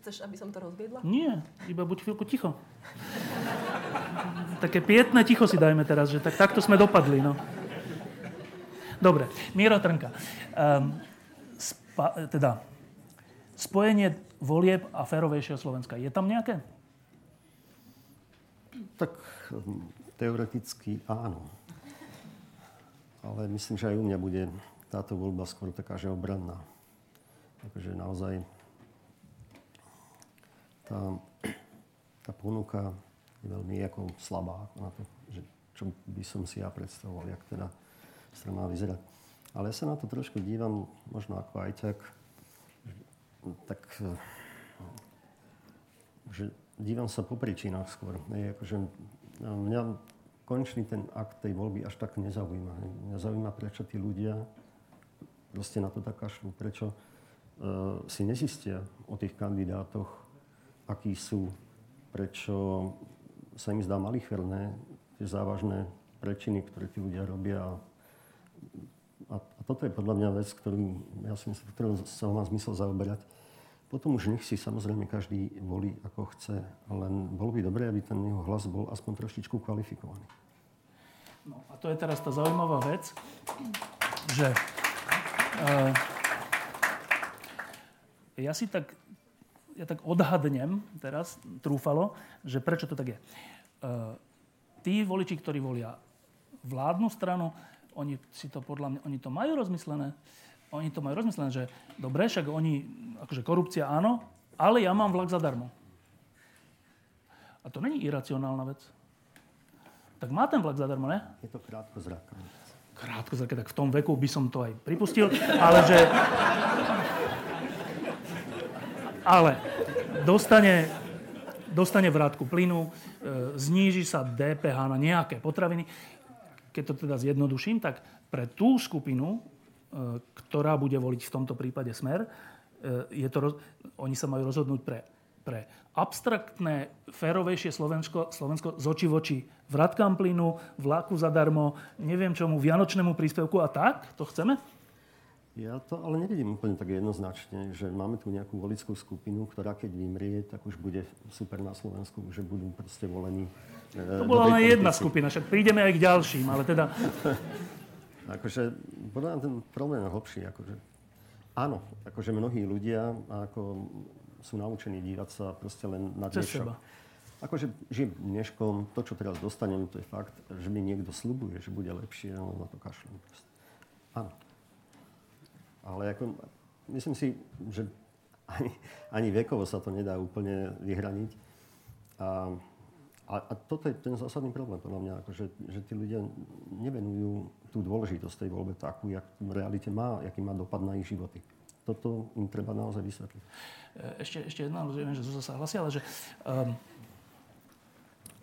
Chceš, aby som to rozviedla? Nie, iba buď chvíľku ticho. Také pietné ticho si dajme teraz, že tak, takto sme dopadli. No. Dobre, Miro Trnka. Um, spa, teda, spojenie volieb a férovejšieho Slovenska. Je tam nejaké? Tak hm, teoreticky áno. Ale myslím, že aj u mňa bude táto voľba skôr taká, že obranná. Takže naozaj tá, tá ponuka je veľmi ako slabá ako na to, že čo by som si ja predstavoval, jak teda strana má vyzerať. Ale ja sa na to trošku dívam, možno ako aj tak, tak že dívam sa po príčinách skôr. Nie, akože, mňa konečný ten akt tej voľby až tak nezaujíma. Mňa zaujíma, prečo tí ľudia proste na to tak kašľú, prečo uh, si nezistia o tých kandidátoch akí sú, prečo sa im zdá malicherné tie závažné prečiny, ktoré tí ľudia robia. A, a toto je podľa mňa vec, ktorú, ja si myslím, ktorú sa má zmysel zaoberať. Potom už nech si samozrejme každý volí, ako chce, len bolo by dobré, aby ten jeho hlas bol aspoň trošičku kvalifikovaný. No a to je teraz tá zaujímavá vec, že uh, ja si tak ja tak odhadnem teraz, trúfalo, že prečo to tak je. Uh, tí voliči, ktorí volia vládnu stranu, oni si to podľa mňa, oni to majú rozmyslené. Oni to majú rozmyslené, že dobre, však oni, akože korupcia áno, ale ja mám vlak zadarmo. A to není iracionálna vec. Tak má ten vlak zadarmo, ne? Je to krátko zrak. Krátko zrak, tak v tom veku by som to aj pripustil, ale že ale dostane, dostane vrátku plynu, e, zníži sa DPH na nejaké potraviny. Keď to teda zjednoduším, tak pre tú skupinu, e, ktorá bude voliť v tomto prípade smer, e, je to, oni sa majú rozhodnúť pre pre abstraktné, férovejšie Slovensko, Slovensko z oči v oči vratkamplínu, vlaku zadarmo, neviem čomu, vianočnému príspevku a tak? To chceme? Ja to ale nevidím úplne tak jednoznačne, že máme tu nejakú volickú skupinu, ktorá keď vymrie, tak už bude super na Slovensku, že budú proste volení. E, to bola len jedna skupina, však prídeme aj k ďalším, ale teda... <laughs> akože, podľa ten problém je hlbší. Akože, áno, akože mnohí ľudia ako sú naučení dívať sa proste len na dnešok. Akože žijem dneškom, to, čo teraz dostanem, to je fakt, že mi niekto slubuje, že bude lepšie, ale na to kašlem. Áno. Ale ako, myslím si, že ani, ani vekovo sa to nedá úplne vyhraniť. A, a, a toto je ten zásadný problém podľa mňa, ako, že, tí ľudia nevenujú tú dôležitosť tej voľbe takú, jak v realite má, aký má dopad na ich životy. Toto im treba naozaj vysvetliť. E, ešte, ešte jedna viem, že Zuzá sa hlasí, ale že um,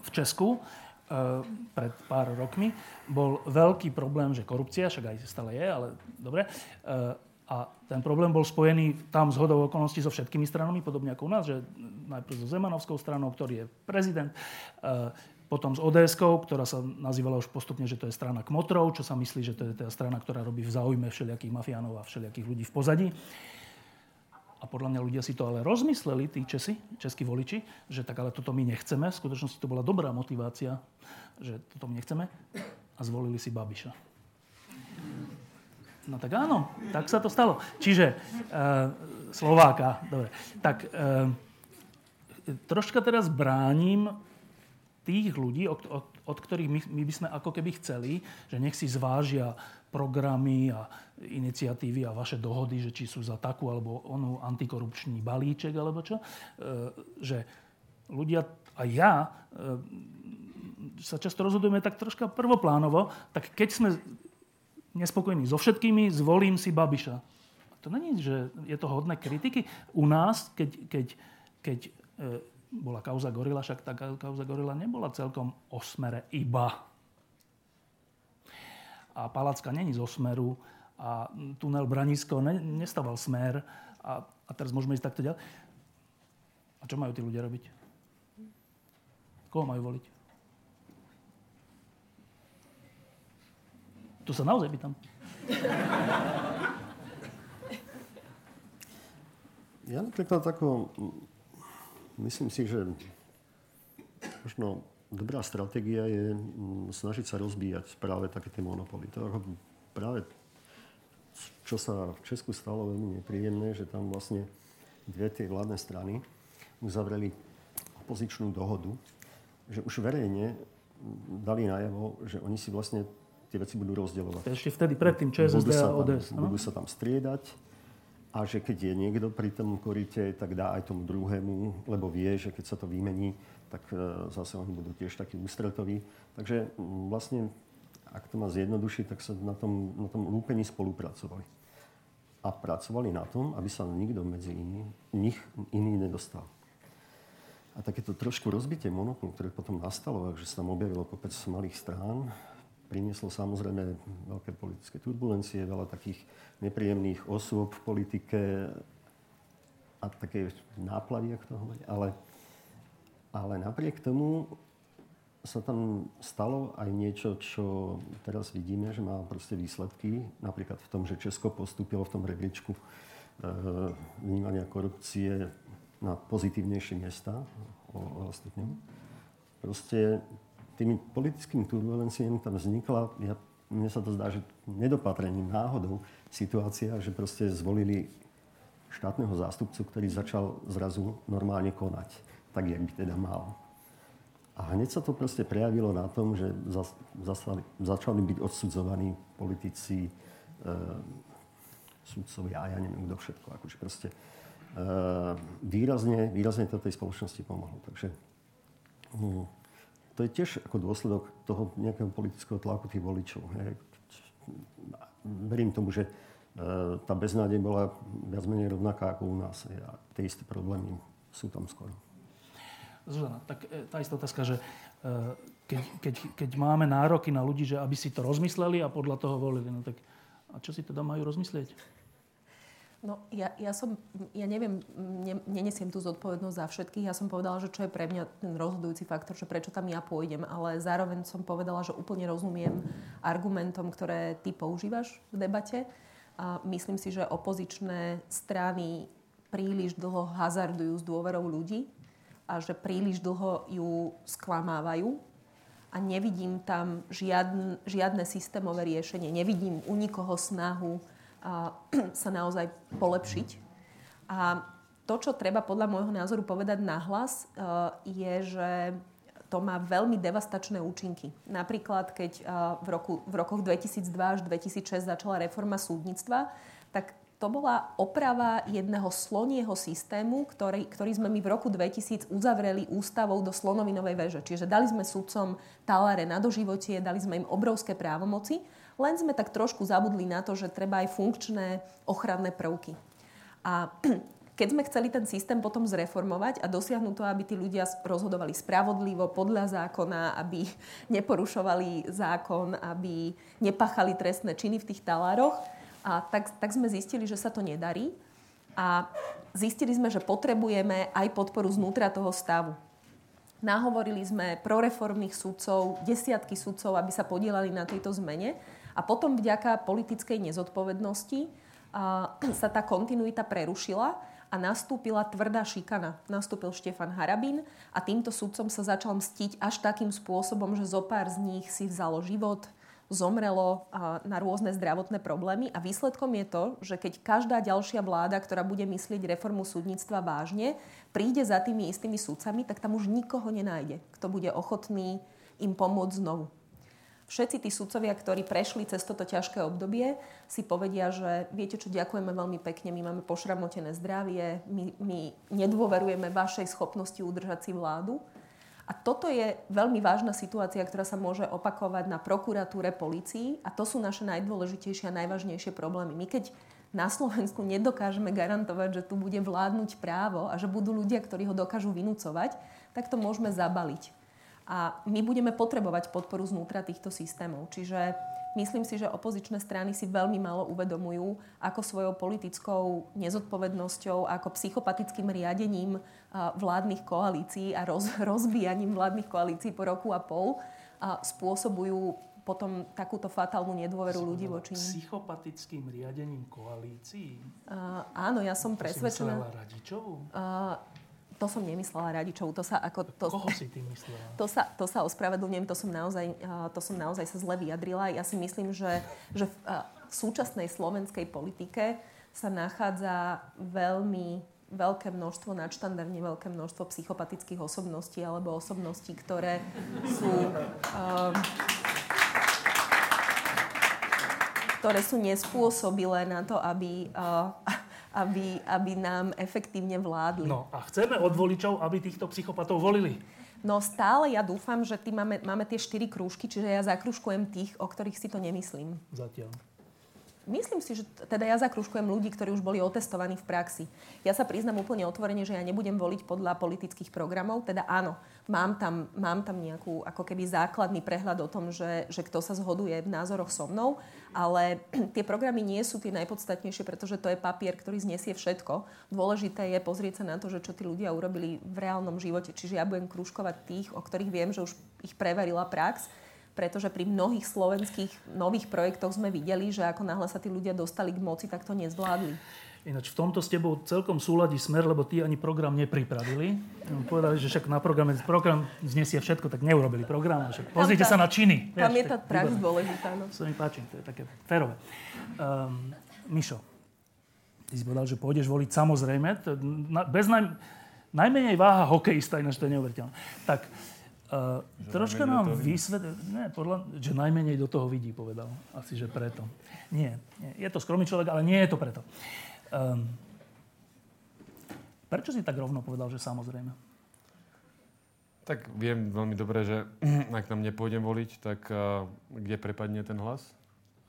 v Česku uh, pred pár rokmi bol veľký problém, že korupcia, však aj stále je, ale dobre, uh, a ten problém bol spojený tam z hodou okolností so všetkými stranami, podobne ako u nás, že najprv so Zemanovskou stranou, ktorý je prezident, e, potom s ods ktorá sa nazývala už postupne, že to je strana kmotrov, čo sa myslí, že to je tá strana, ktorá robí v záujme všelijakých mafiánov a všelijakých ľudí v pozadí. A podľa mňa ľudia si to ale rozmysleli, tí Česi, českí voliči, že tak ale toto my nechceme. V skutočnosti to bola dobrá motivácia, že toto my nechceme. A zvolili si Babiša. No tak áno, tak sa to stalo. Čiže uh, Slováka, dobre. Tak uh, troška teraz bránim tých ľudí, od, od, od ktorých my, my by sme ako keby chceli, že nech si zvážia programy a iniciatívy a vaše dohody, že či sú za takú alebo onú antikorupčný balíček alebo čo, uh, že ľudia a ja sa často rozhodujeme tak troška prvoplánovo, tak keď sme nespokojný so všetkými, zvolím si Babiša. To není, že je to hodné kritiky. U nás, keď, keď, keď e, bola kauza Gorila, však tá kauza Gorila nebola celkom o smere iba. A Palacka není zo smeru a tunel Branisko ne, nestaval smer a, a teraz môžeme ísť takto ďalej. A čo majú tí ľudia robiť? Koho majú voliť? To sa naozaj pýtam. Ja napríklad tako, myslím si, že možno dobrá stratégia je mm, snažiť sa rozbíjať práve také tie monopoly. To ako práve čo sa v Česku stalo veľmi nepríjemné, že tam vlastne dve tie vládne strany uzavreli opozičnú dohodu, že už verejne dali najavo, že oni si vlastne tie veci budú rozdielovať. Ešte vtedy predtým ČSSD a ODS. Tam, budú sa tam striedať a že keď je niekto pri tom korite, tak dá aj tomu druhému, lebo vie, že keď sa to vymení, tak e, zase oni budú tiež takí ústretoví. Takže vlastne, ak to má zjednodušiť, tak sa na tom, na tom lúpení spolupracovali. A pracovali na tom, aby sa nikto medzi iný, nich iný nedostal. A takéto trošku rozbitie monopolu, ktoré potom nastalo, že sa tam objavilo kopec malých strán, prinieslo samozrejme veľké politické turbulencie, veľa takých nepríjemných osôb v politike a také náplavy, ako to hovorí. Ale, ale napriek tomu sa tam stalo aj niečo, čo teraz vidíme, že má proste výsledky. Napríklad v tom, že Česko postúpilo v tom rebríčku e, vnímania korupcie na pozitívnejšie miesta o, o Proste tými politickými turbulenciami tam vznikla, ja, mne sa to zdá, že nedopatrením, náhodou situácia, že proste zvolili štátneho zástupcu, ktorý začal zrazu normálne konať, tak, jak by teda mal. A hneď sa to proste prejavilo na tom, že zasali, začali byť odsudzovaní politici, e, sudcovia a ja neviem kto všetko. Akože proste e, výrazne, výrazne to tej spoločnosti pomohlo. Takže hm, to je tiež ako dôsledok toho nejakého politického tlaku tých voličov. Hej. Verím tomu, že e, tá beznádej bola viac menej rovnaká ako u nás. A tie isté problémy sú tam skoro. Zuzana, tak e, tá istá otázka, že e, keď, keď, keď máme nároky na ľudí, že aby si to rozmysleli a podľa toho volili, no tak a čo si teda majú rozmyslieť? No, ja, ja som, ja neviem, ne, nenesiem tú zodpovednosť za všetkých. Ja som povedala, že čo je pre mňa ten rozhodujúci faktor, že prečo tam ja pôjdem, ale zároveň som povedala, že úplne rozumiem argumentom, ktoré ty používaš v debate. A myslím si, že opozičné strany príliš dlho hazardujú s dôverou ľudí a že príliš dlho ju sklamávajú a nevidím tam žiadne, žiadne systémové riešenie. Nevidím u nikoho snahu <clears throat> sa naozaj polepšiť. A to, čo treba podľa môjho názoru povedať nahlas, e, je, že to má veľmi devastačné účinky. Napríklad, keď e, v, roku, v rokoch 2002 až 2006 začala reforma súdnictva, tak to bola oprava jedného slonieho systému, ktorý, ktorý sme my v roku 2000 uzavreli ústavou do slonovinovej veže. Čiže dali sme sudcom taláre na doživotie, dali sme im obrovské právomoci len sme tak trošku zabudli na to, že treba aj funkčné ochranné prvky. A <clears throat> keď sme chceli ten systém potom zreformovať a dosiahnuť to, aby tí ľudia rozhodovali spravodlivo, podľa zákona, aby <laughs> neporušovali zákon, aby nepachali trestné činy v tých talároch, a tak, tak sme zistili, že sa to nedarí. A zistili sme, že potrebujeme aj podporu znútra toho stavu. Nahovorili sme proreformných sudcov, desiatky sudcov, aby sa podielali na tejto zmene. A potom vďaka politickej nezodpovednosti <clears throat> sa tá kontinuita prerušila a nastúpila tvrdá šikana. Nastúpil Štefan Harabín a týmto sudcom sa začal mstiť až takým spôsobom, že zo pár z nich si vzalo život, zomrelo na rôzne zdravotné problémy a výsledkom je to, že keď každá ďalšia vláda, ktorá bude myslieť reformu súdnictva vážne, príde za tými istými sudcami, tak tam už nikoho nenájde, kto bude ochotný im pomôcť znovu všetci tí sudcovia, ktorí prešli cez toto ťažké obdobie, si povedia, že viete čo, ďakujeme veľmi pekne, my máme pošramotené zdravie, my, my nedôverujeme vašej schopnosti udržať si vládu. A toto je veľmi vážna situácia, ktorá sa môže opakovať na prokuratúre, policii a to sú naše najdôležitejšie a najvážnejšie problémy. My keď na Slovensku nedokážeme garantovať, že tu bude vládnuť právo a že budú ľudia, ktorí ho dokážu vynúcovať, tak to môžeme zabaliť. A my budeme potrebovať podporu znútra týchto systémov. Čiže myslím si, že opozičné strany si veľmi málo uvedomujú, ako svojou politickou nezodpovednosťou, ako psychopatickým riadením vládnych koalícií a roz, <laughs> rozbíjaním vládnych koalícií po roku a pol a spôsobujú potom takúto fatálnu nedôveru ľudí voči nim. Psychopatickým riadením koalícií? Uh, áno, ja som presvedčená. To si Radičovú? Uh, to som nemyslela Radičov, to sa ako... To, Koho si ty myslela? <laughs> To sa, to sa ospravedlňujem, to som, naozaj, to som naozaj sa zle vyjadrila. Ja si myslím, že, že v, v súčasnej slovenskej politike sa nachádza veľmi veľké množstvo, nadštandardne veľké množstvo psychopatických osobností alebo osobností, ktoré sú... Um, ktoré sú nespôsobilé na to, aby uh, aby, aby nám efektívne vládli. No a chceme od voličov, aby týchto psychopatov volili. No stále ja dúfam, že máme, máme tie štyri krúžky, čiže ja zakružkujem tých, o ktorých si to nemyslím. Zatiaľ. Myslím si, že teda ja zakružkujem ľudí, ktorí už boli otestovaní v praxi. Ja sa priznam úplne otvorene, že ja nebudem voliť podľa politických programov. Teda áno, mám tam, mám tam nejakú ako keby základný prehľad o tom, že, že kto sa zhoduje v názoroch so mnou, ale <clears throat> tie programy nie sú tie najpodstatnejšie, pretože to je papier, ktorý znesie všetko. Dôležité je pozrieť sa na to, že čo tí ľudia urobili v reálnom živote. Čiže ja budem kružkovať tých, o ktorých viem, že už ich preverila prax pretože pri mnohých slovenských nových projektoch sme videli, že ako náhle sa tí ľudia dostali k moci, tak to nezvládli. Ináč v tomto s tebou celkom súladí smer, lebo tí ani program nepripravili. Povedali, že však na programe program znesie všetko, tak neurobili program. Však pozrite tá, sa na činy. Tam Vieš, je tá prax dôležitá. No. To mi páči, to je také férové. Um, Mišo, ty si povedal, že pôjdeš voliť samozrejme. Bez naj, najmenej váha hokejista, ináč to je neuveriteľné. Tak Uh, troška nám vysvetlí, ne, podľa, že najmenej do toho vidí, povedal. Asi, že preto. Nie, nie, je to skromný človek, ale nie je to preto. Um, prečo si tak rovno povedal, že samozrejme? Tak viem veľmi dobre, že <clears throat> ak tam nepôjdem voliť, tak uh, kde prepadne ten hlas?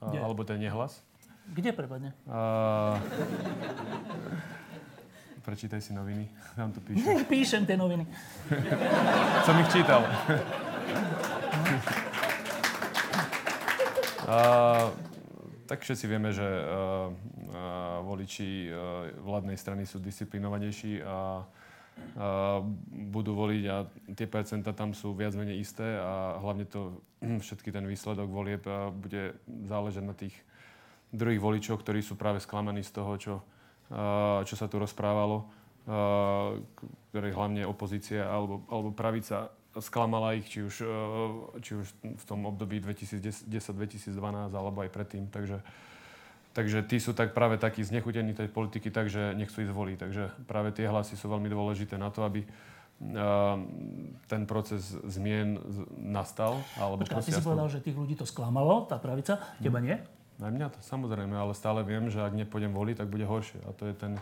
Uh, alebo ten nehlas? Kde prepadne? Uh, Prečítaj si noviny, <laughs> tam to píše. <laughs> Píšem tie noviny. <laughs> Som ich čítal. A, tak všetci vieme, že uh, uh, voliči vládnej strany sú disciplinovanejší a budú voliť a tie percenta tam sú viac menej isté a hlavne to <clears throat> všetky ten výsledok volieb bude záležať na tých druhých voličov, ktorí sú práve sklamaní z toho, čo, čo sa tu rozprávalo, ktorí hlavne opozícia alebo, alebo pravica sklamala ich, či už, či už v tom období 2010-2012 alebo aj predtým. Takže, takže tí sú tak práve takí znechutení tej politiky, takže nechcú ísť voliť. Takže práve tie hlasy sú veľmi dôležité na to, aby ten proces zmien nastal. Alebo Počkaj, ty si povedal, že tých ľudí to sklamalo, tá pravica, teba nie? Aj mňa to samozrejme, ale stále viem, že ak nepôjdem voliť, tak bude horšie. A to je, ten,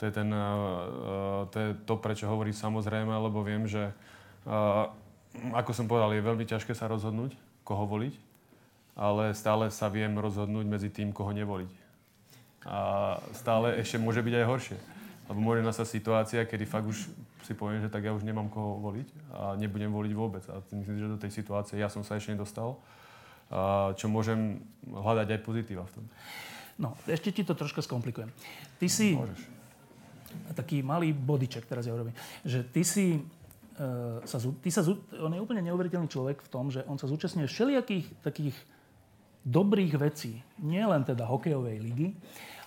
to, je ten, uh, to, je to, prečo hovorí samozrejme, lebo viem, že uh, ako som povedal, je veľmi ťažké sa rozhodnúť, koho voliť, ale stále sa viem rozhodnúť medzi tým, koho nevoliť. A stále ešte môže byť aj horšie. Lebo môže nastať situácia, kedy fakt už si poviem, že tak ja už nemám koho voliť a nebudem voliť vôbec. A myslím, že do tej situácie ja som sa ešte nedostal čo môžem hľadať aj pozitíva v tom. No, ešte ti to troška skomplikujem. Ty si... Môžeš. Taký malý bodyček teraz ja urobím. Že ty si... Uh, sa, ty sa, on je úplne neuveriteľný človek v tom, že on sa zúčastňuje všelijakých takých dobrých vecí. Nie len teda hokejovej ligy,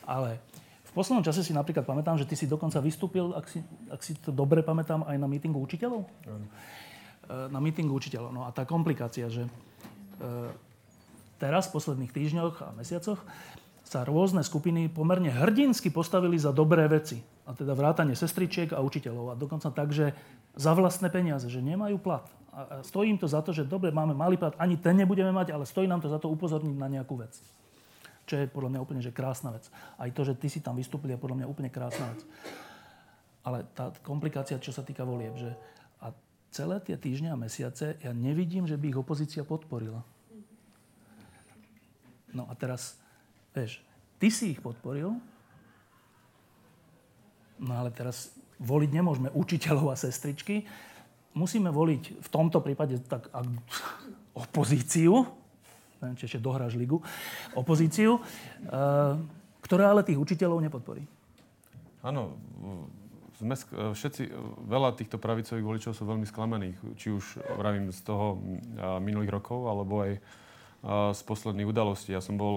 ale v poslednom čase si napríklad pamätám, že ty si dokonca vystúpil, ak si, ak si to dobre pamätám, aj na mítingu učiteľov. Mm. Na mítingu učiteľov. No a tá komplikácia, že teraz, v posledných týždňoch a mesiacoch, sa rôzne skupiny pomerne hrdinsky postavili za dobré veci. A teda vrátanie sestričiek a učiteľov. A dokonca tak, že za vlastné peniaze, že nemajú plat. A stojí im to za to, že dobre, máme malý plat, ani ten nebudeme mať, ale stojí nám to za to upozorniť na nejakú vec. Čo je podľa mňa úplne že krásna vec. Aj to, že ty si tam vystúpil, je podľa mňa úplne krásna vec. Ale tá komplikácia, čo sa týka volieb, že a celé tie týždne a mesiace ja nevidím, že by ich opozícia podporila. No a teraz, vieš, ty si ich podporil, no ale teraz voliť nemôžeme učiteľov a sestričky. Musíme voliť v tomto prípade tak ak, opozíciu, neviem, či ešte dohráš ligu, opozíciu, uh, ktorá ale tých učiteľov nepodporí. Áno, sme, všetci, veľa týchto pravicových voličov sú veľmi sklamaných, či už vravím z toho minulých rokov, alebo aj z posledných udalostí. Ja som bol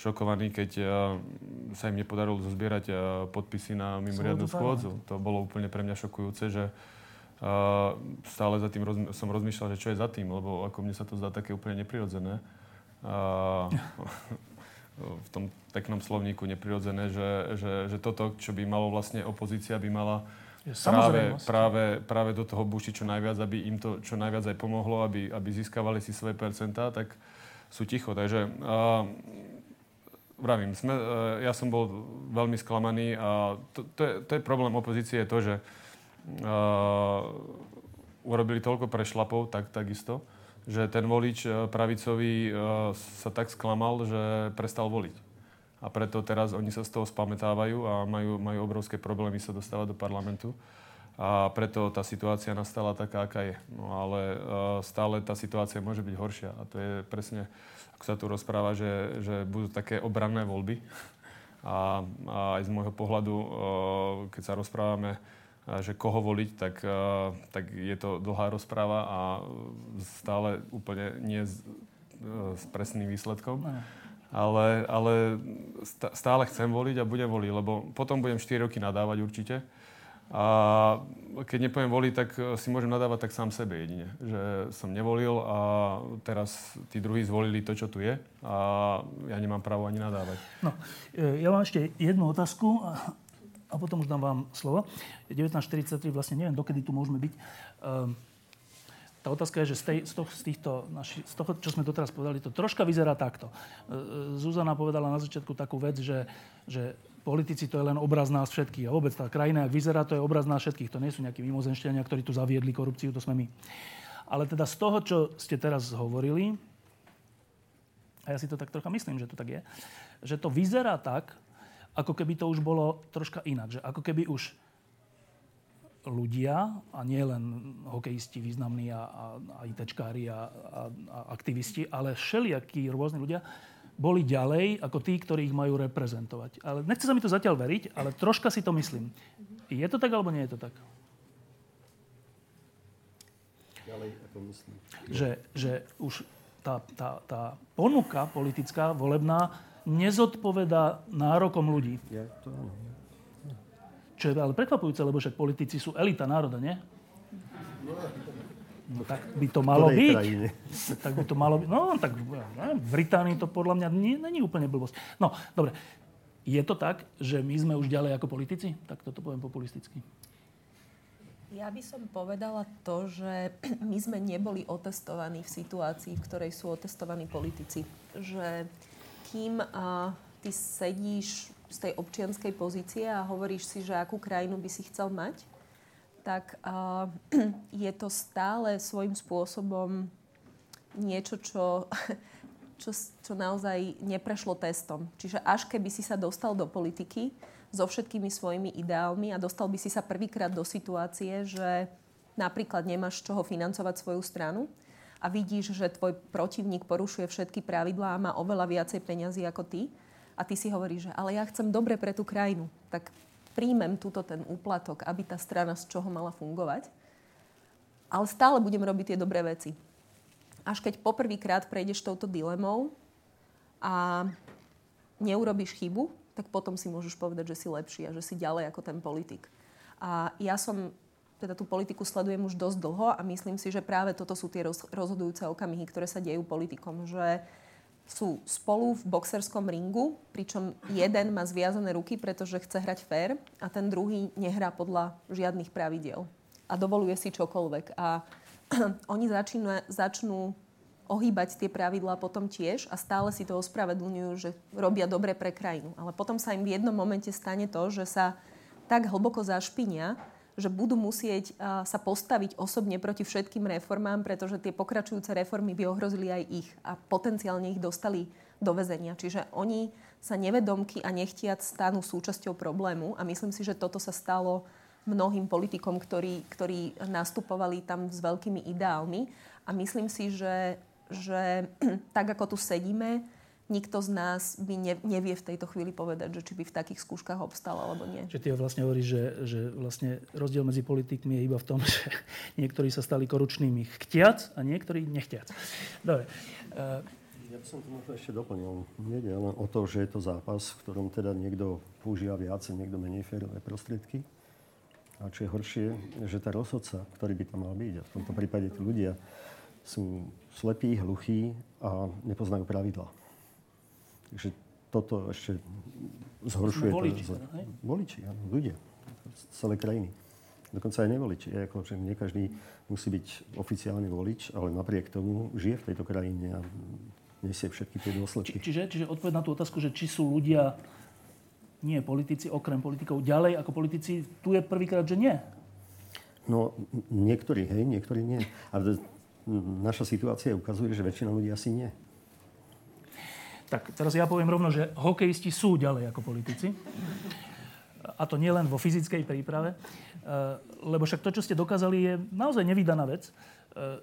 šokovaný, keď sa im nepodarilo zozbierať podpisy na mimoriadnu schôdzu. To bolo úplne pre mňa šokujúce, že stále za tým som rozmýšľal, že čo je za tým, lebo ako mne sa to zdá také úplne neprirodzené. <laughs> v tom peknom slovníku neprirodzené, že, že, že toto, čo by malo vlastne opozícia, by mala práve, práve, práve do toho bušiť čo najviac, aby im to čo najviac aj pomohlo, aby, aby získavali si svoje percentá, tak sú ticho. Takže uh, vravím, sme, uh, ja som bol veľmi sklamaný a to, to, je, to je problém opozície, je to, že uh, urobili toľko prešlapov, tak, takisto, že ten volič pravicový sa tak sklamal, že prestal voliť a preto teraz oni sa z toho spametávajú a majú, majú obrovské problémy sa dostávať do parlamentu. A preto tá situácia nastala taká, aká je. No ale uh, stále tá situácia môže byť horšia. A to je presne, ako sa tu rozpráva, že, že budú také obranné voľby. A, a aj z môjho pohľadu, uh, keď sa rozprávame, uh, že koho voliť, tak, uh, tak je to dlhá rozpráva a stále úplne nie s, uh, s presným výsledkom. No ale, ale stále chcem voliť a budem voliť, lebo potom budem 4 roky nadávať určite. A keď nepoviem voliť, tak si môžem nadávať tak sám sebe jedine. Že som nevolil a teraz tí druhí zvolili to, čo tu je a ja nemám právo ani nadávať. No, e, ja mám ešte jednu otázku a, potom už dám vám slovo. 1943, vlastne neviem, dokedy tu môžeme byť. Tá otázka je, že z, tej, z, toho, z, týchto, naši, z toho, čo sme doteraz povedali, to troška vyzerá takto. E, e, Zuzana povedala na začiatku takú vec, že, že politici to je len obraz nás všetkých. A vôbec tá krajina, ak vyzerá, to je obraz nás všetkých. To nie sú nejakí mimozenšťania, ktorí tu zaviedli korupciu, to sme my. Ale teda z toho, čo ste teraz hovorili, a ja si to tak trocha myslím, že to tak je, že to vyzerá tak, ako keby to už bolo troška inak. Že ako keby už ľudia, a nie len hokejisti významní a, a, a ITčkári a, a, a aktivisti, ale všelijakí rôzni ľudia, boli ďalej ako tí, ktorí ich majú reprezentovať. Ale nechce sa mi to zatiaľ veriť, ale troška si to myslím. Je to tak, alebo nie je to tak? Ďalej, ako myslím. Že, že už tá, tá, tá ponuka politická, volebná, nezodpoveda nárokom ľudí. Je to áno. Čo je ale prekvapujúce, lebo však politici sú elita národa, nie? No tak by to malo byť. krajine? Tak by to malo byť. No tak v Británii to podľa mňa nie, není úplne blbosť. No, dobre. Je to tak, že my sme už ďalej ako politici? Tak toto poviem populisticky. Ja by som povedala to, že <clears throat> my sme neboli otestovaní v situácii, v ktorej sú otestovaní politici. Že kým a, ty sedíš z tej občianskej pozície a hovoríš si, že akú krajinu by si chcel mať, tak a, <clears throat> je to stále svojím spôsobom niečo, čo, <laughs> čo, čo naozaj neprešlo testom. Čiže až keby si sa dostal do politiky so všetkými svojimi ideálmi a dostal by si sa prvýkrát do situácie, že napríklad nemáš z čoho financovať svoju stranu a vidíš, že tvoj protivník porušuje všetky pravidlá a má oveľa viacej peňazí ako ty a ty si hovoríš, že ale ja chcem dobre pre tú krajinu, tak príjmem túto ten úplatok, aby tá strana z čoho mala fungovať, ale stále budem robiť tie dobré veci. Až keď poprvýkrát prejdeš touto dilemou a neurobíš chybu, tak potom si môžeš povedať, že si lepší a že si ďalej ako ten politik. A ja som teda tú politiku sledujem už dosť dlho a myslím si, že práve toto sú tie roz, rozhodujúce okamihy, ktoré sa dejú politikom, že sú spolu v boxerskom ringu, pričom jeden má zviazané ruky, pretože chce hrať fér a ten druhý nehrá podľa žiadnych pravidiel a dovoluje si čokoľvek. A <clears throat> oni začnú, začnú ohýbať tie pravidlá potom tiež a stále si to ospravedlňujú, že robia dobre pre krajinu. Ale potom sa im v jednom momente stane to, že sa tak hlboko zašpinia, že budú musieť sa postaviť osobne proti všetkým reformám, pretože tie pokračujúce reformy by ohrozili aj ich a potenciálne ich dostali do väzenia. Čiže oni sa nevedomky a nechtiac stanú súčasťou problému a myslím si, že toto sa stalo mnohým politikom, ktorí, ktorí nastupovali tam s veľkými ideálmi a myslím si, že, že <clears throat> tak ako tu sedíme, nikto z nás by ne, nevie v tejto chvíli povedať, že či by v takých skúškach obstal alebo nie. Čiže ty vlastne hovoríš, že, že vlastne rozdiel medzi politikmi je iba v tom, <laughs> že niektorí sa stali korupčnými chtiac a niektorí nechtiac. Dobre. Uh, ja by som to možno ešte doplnil. Nie len o to, že je to zápas, v ktorom teda niekto používa viac, niekto menej férové prostriedky. A čo je horšie, že tá rozhodca, ktorý by tam mal byť, a v tomto prípade tí ľudia, sú slepí, hluchí a nepoznajú pravidla. Takže toto ešte zhoršuje. Voliči, to? Voliči, áno, ľudia z celej krajiny. Dokonca aj nevoliči. Je ako, že nie každý musí byť oficiálny volič, ale napriek tomu žije v tejto krajine a nesie všetky tie dôsledky. Či, čiže, čiže odpoveď na tú otázku, že či sú ľudia, nie politici, okrem politikov, ďalej ako politici, tu je prvýkrát, že nie. No, niektorí, hej, niektorí nie. A naša situácia ukazuje, že väčšina ľudí asi nie. Tak teraz ja poviem rovno, že hokejisti sú ďalej ako politici. A to nie len vo fyzickej príprave. E, lebo však to, čo ste dokázali, je naozaj nevydaná vec, e,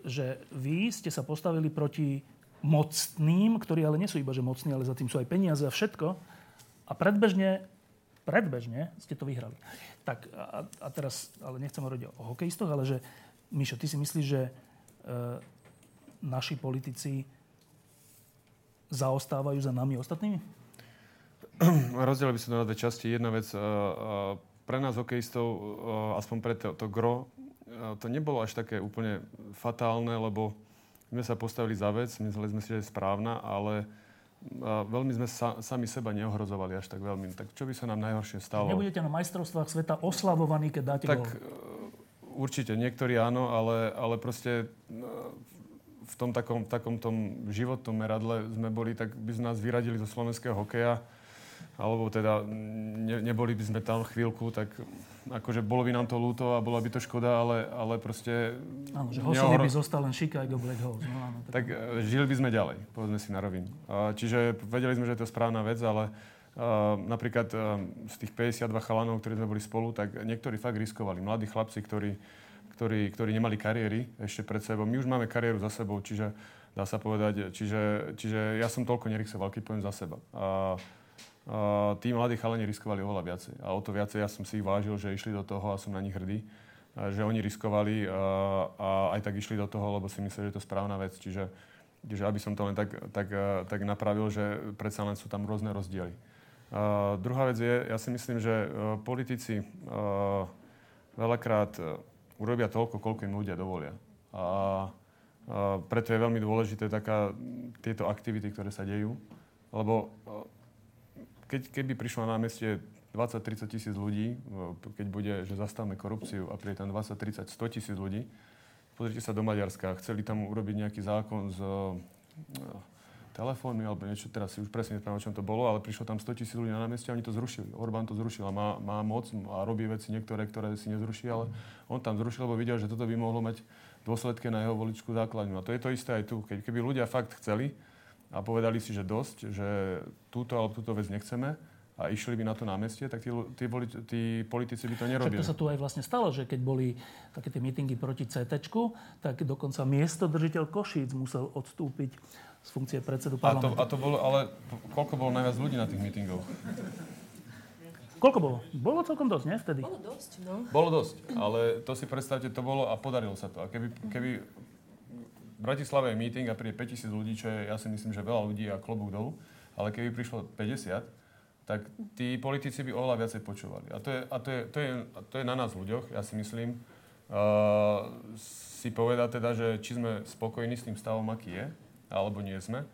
že vy ste sa postavili proti mocným, ktorí ale nie sú iba že mocní, ale za tým sú aj peniaze a všetko. A predbežne, predbežne ste to vyhrali. Tak a, a teraz, ale nechcem hovoriť o hokejistoch, ale že, Mišo, ty si myslíš, že e, naši politici zaostávajú za nami ostatnými? <clears throat> Rozdielil by som to na dve časti. Jedna vec, uh, uh, pre nás hokejistov, uh, aspoň pre to, to gro, to nebolo až také úplne fatálne, lebo my sa postavili za vec, mysleli sme si, že je správna, ale veľmi sme sa, sami seba neohrozovali až tak veľmi. Tak čo by sa nám najhoršie stalo? Nebudete na majstrovstvách sveta oslavovaní, keď dáte tak, gol? určite, niektorí áno, ale, ale proste v tom takom, takom tom životnom meradle sme boli, tak by sme nás vyradili zo slovenského hokeja, alebo teda ne, neboli by sme tam chvíľku, tak akože bolo by nám to ľúto a bola by to škoda, ale, ale proste... Áno, že Hosiny neohro... by zostal len Chicago Black Holes. No, áno, tak... tak e, žili by sme ďalej, povedzme si na rovinu. Čiže vedeli sme, že to je správna vec, ale uh, napríklad uh, z tých 52 chalanov, ktorí sme boli spolu, tak niektorí fakt riskovali. Mladí chlapci, ktorí ktorí, ktorí nemali kariéry ešte pred sebou. My už máme kariéru za sebou, čiže dá sa povedať. Čiže, čiže ja som toľko neriskoval, keď poviem za seba. A, a tí mladí chalani riskovali oveľa viacej. A o to viacej ja som si ich vážil, že išli do toho a som na nich hrdý. A že oni riskovali a, a aj tak išli do toho, lebo si mysleli, že je to správna vec. Čiže, čiže aby som to len tak, tak, tak napravil, že predsa len sú tam rôzne rozdiely. Uh, druhá vec je, ja si myslím, že uh, politici uh, veľakrát urobia toľko, koľko im ľudia dovolia. A uh, preto je veľmi dôležité taká, tieto aktivity, ktoré sa dejú. Lebo keď, keby prišlo na námestie 20-30 tisíc ľudí, keď bude, že zastavme korupciu a príde tam 20, 30, 100 tisíc ľudí, pozrite sa do Maďarska, chceli tam urobiť nejaký zákon z telefóny alebo niečo, teraz si už presne neviem, o čom to bolo, ale prišlo tam 100 tisíc ľudí na námestie a oni to zrušili. Orbán to zrušil a má, má moc a robí veci niektoré, ktoré si nezruší, ale on tam zrušil, lebo videl, že toto by mohlo mať dôsledky na jeho voličku základňu. A to je to isté aj tu. Keď, keby ľudia fakt chceli a povedali si, že dosť, že túto alebo túto vec nechceme, a išli by na to námestie, tak tí, tí, tí politici by to nerobili. Však to sa tu aj vlastne stalo, že keď boli také tie mítingy proti CT, tak dokonca miesto držiteľ Košíc musel odstúpiť z funkcie predsedu parlamentu. A to, a to bolo, ale koľko bolo najviac ľudí na tých mítingoch? Koľko bolo? Bolo celkom dosť, nie? Vtedy. Bolo dosť, no. Bolo dosť, ale to si predstavte, to bolo a podarilo sa to. A keby, keby v Bratislave je meeting a príde 5000 ľudí, čo je, ja si myslím, že veľa ľudí a klobúk dolu, ale keby prišlo 50, tak tí politici by oveľa viacej počúvali. A to je, a to je, to je, to je na nás ľuďoch, ja si myslím, uh, si povedať teda, že či sme spokojní s tým stavom, aký je, alebo nie sme.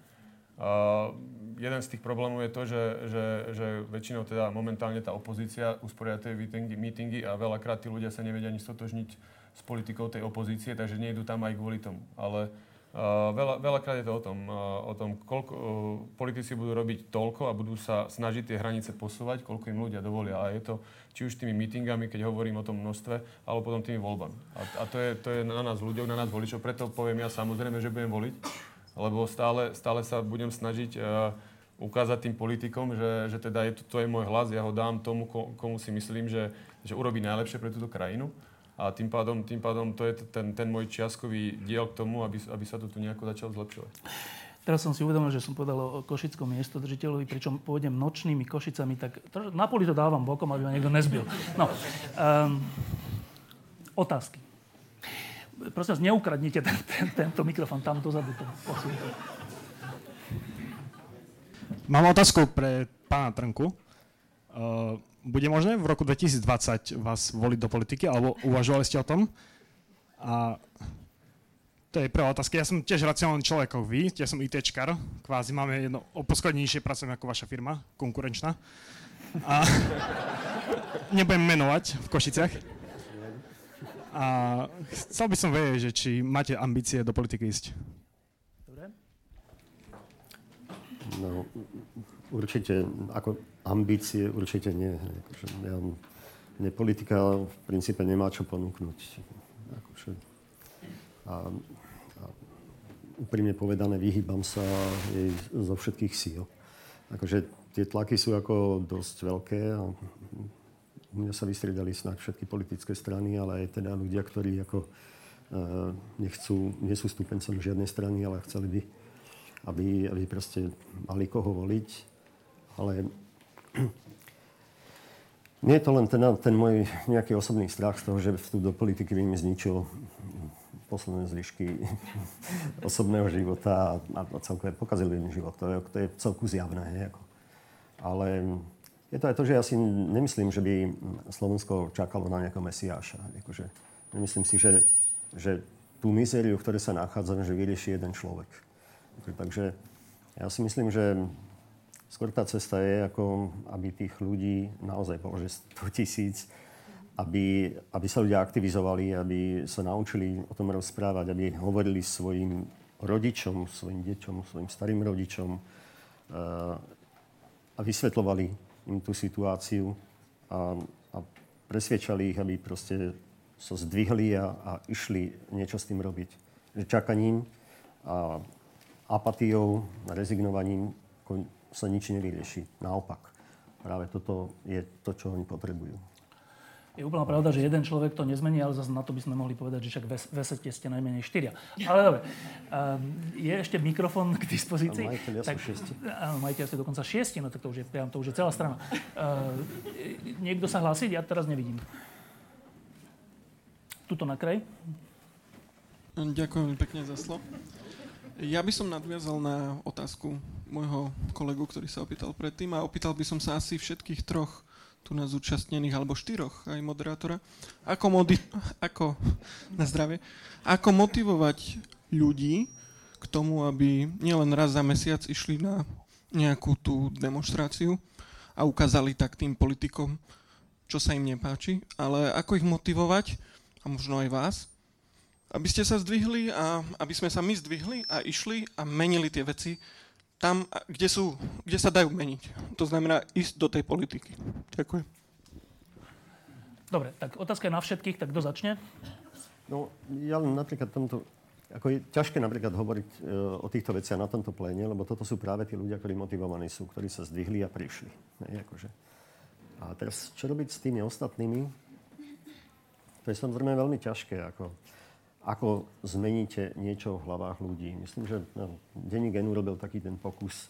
Uh, jeden z tých problémov je to, že, že, že väčšinou teda momentálne tá opozícia usporiada tie meetingy, meetingy a veľakrát tí ľudia sa nevedia ani stotožniť s politikou tej opozície, takže nejdu tam aj kvôli tomu. Ale uh, veľa, veľakrát je to o tom, uh, o tom koľko, uh, politici budú robiť toľko a budú sa snažiť tie hranice posúvať, koľko im ľudia dovolia. A je to či už tými meetingami, keď hovorím o tom množstve, alebo potom tými voľbami. A, a to, je, to je na nás ľuďoch, na nás voličov, preto poviem ja samozrejme, že budem voliť lebo stále, stále sa budem snažiť uh, ukázať tým politikom, že, že teda je to, to je môj hlas, ja ho dám tomu, komu si myslím, že, že urobí najlepšie pre túto krajinu. A tým pádom, tým pádom to je ten, ten môj čiastkový diel k tomu, aby, aby sa to tu nejako začalo zlepšovať. Teraz som si uvedomil, že som povedal o košickom miestodržiteľovi, pričom pôjdem nočnými košicami, tak na poli to dávam bokom, aby ma niekto nezbil. No, um, otázky. Prosím vás, neukradnite ten, ten, tento mikrofón tam dozadu. To Mám otázku pre pána Trnku. Uh, bude možné v roku 2020 vás voliť do politiky, alebo uvažovali ste o tom? A to je prvá otázka. Ja som tiež racionálny človek ako vy, ja som ITčkar, kvázi máme jedno o poschodnejšie pracujem ako vaša firma, konkurenčná. A <laughs> nebudem menovať v Košiciach. A chcel by som vedieť, že či máte ambície do politiky ísť. Dobre. No, určite, ako ambície, určite nie. Akože ja, mne politika v princípe nemá čo ponúknuť. Akože, a, a úprimne povedané, vyhýbam sa jej zo všetkých síl. Akože tie tlaky sú ako dosť veľké a u mňa sa vystriedali snáď všetky politické strany, ale aj teda ľudia, ktorí ako uh, nechcú, nie sú stupencom žiadnej strany, ale chceli by, aby, aby proste mali koho voliť. Ale <clears throat> nie je to len ten, ten môj nejaký osobný strach z toho, že vstup do politiky by mi zničil posledné zvyšky <laughs> osobného života a, a celkové pokazili mi život. To je, to je celku zjavné. Nie? Ale je to aj to, že ja si nemyslím, že by Slovensko čakalo na nejakého mesiáša. Akože, nemyslím si, že, že tú mizériu, v ktorej sa nachádzame, že vyrieši jeden človek. Akože, takže ja si myslím, že skôr tá cesta je, ako aby tých ľudí naozaj bolo, že 100 tisíc, aby, aby sa ľudia aktivizovali, aby sa naučili o tom rozprávať, aby hovorili svojim rodičom, svojim deťom, svojim starým rodičom uh, a vysvetlovali im tú situáciu a, a presviečali ich, aby proste sa zdvihli a, a išli niečo s tým robiť. Že čakaním a apatiou, rezignovaním sa nič nevyrieši. Naopak. Práve toto je to, čo oni potrebujú. Je úplná pravda, že jeden človek to nezmení, ale zase na to by sme mohli povedať, že však v esete ste najmenej štyria. Ale dobre, ehm, je ešte mikrofón k dispozícii. A majiteľia tak, sú šiesti. Áno, majiteľia sú dokonca šiesti, no tak to už je, to už je celá strana. Ehm, niekto sa hlási? Ja teraz nevidím. Tuto na kraj. Ďakujem pekne za slovo. Ja by som nadviazal na otázku môjho kolegu, ktorý sa opýtal predtým a opýtal by som sa asi všetkých troch tu na zúčastnených, alebo štyroch aj moderátora, ako, modi- ako, na zdravie, ako motivovať ľudí k tomu, aby nielen raz za mesiac išli na nejakú tú demonstráciu a ukázali tak tým politikom, čo sa im nepáči, ale ako ich motivovať, a možno aj vás, aby ste sa zdvihli a aby sme sa my zdvihli a išli a menili tie veci, tam, kde, sú, kde sa dajú meniť. To znamená ísť do tej politiky. Ďakujem. Dobre, tak otázka je na všetkých, tak kto začne? No, ja napríklad tomto, ako je ťažké napríklad hovoriť e, o týchto veciach na tomto pléne, lebo toto sú práve tí ľudia, ktorí motivovaní sú, ktorí sa zdvihli a prišli. Ne, akože. A teraz, čo robiť s tými ostatnými? To je samozrejme veľmi ťažké. Ako, ako zmeníte niečo v hlavách ľudí. Myslím, že no, Denní gen urobil taký ten pokus,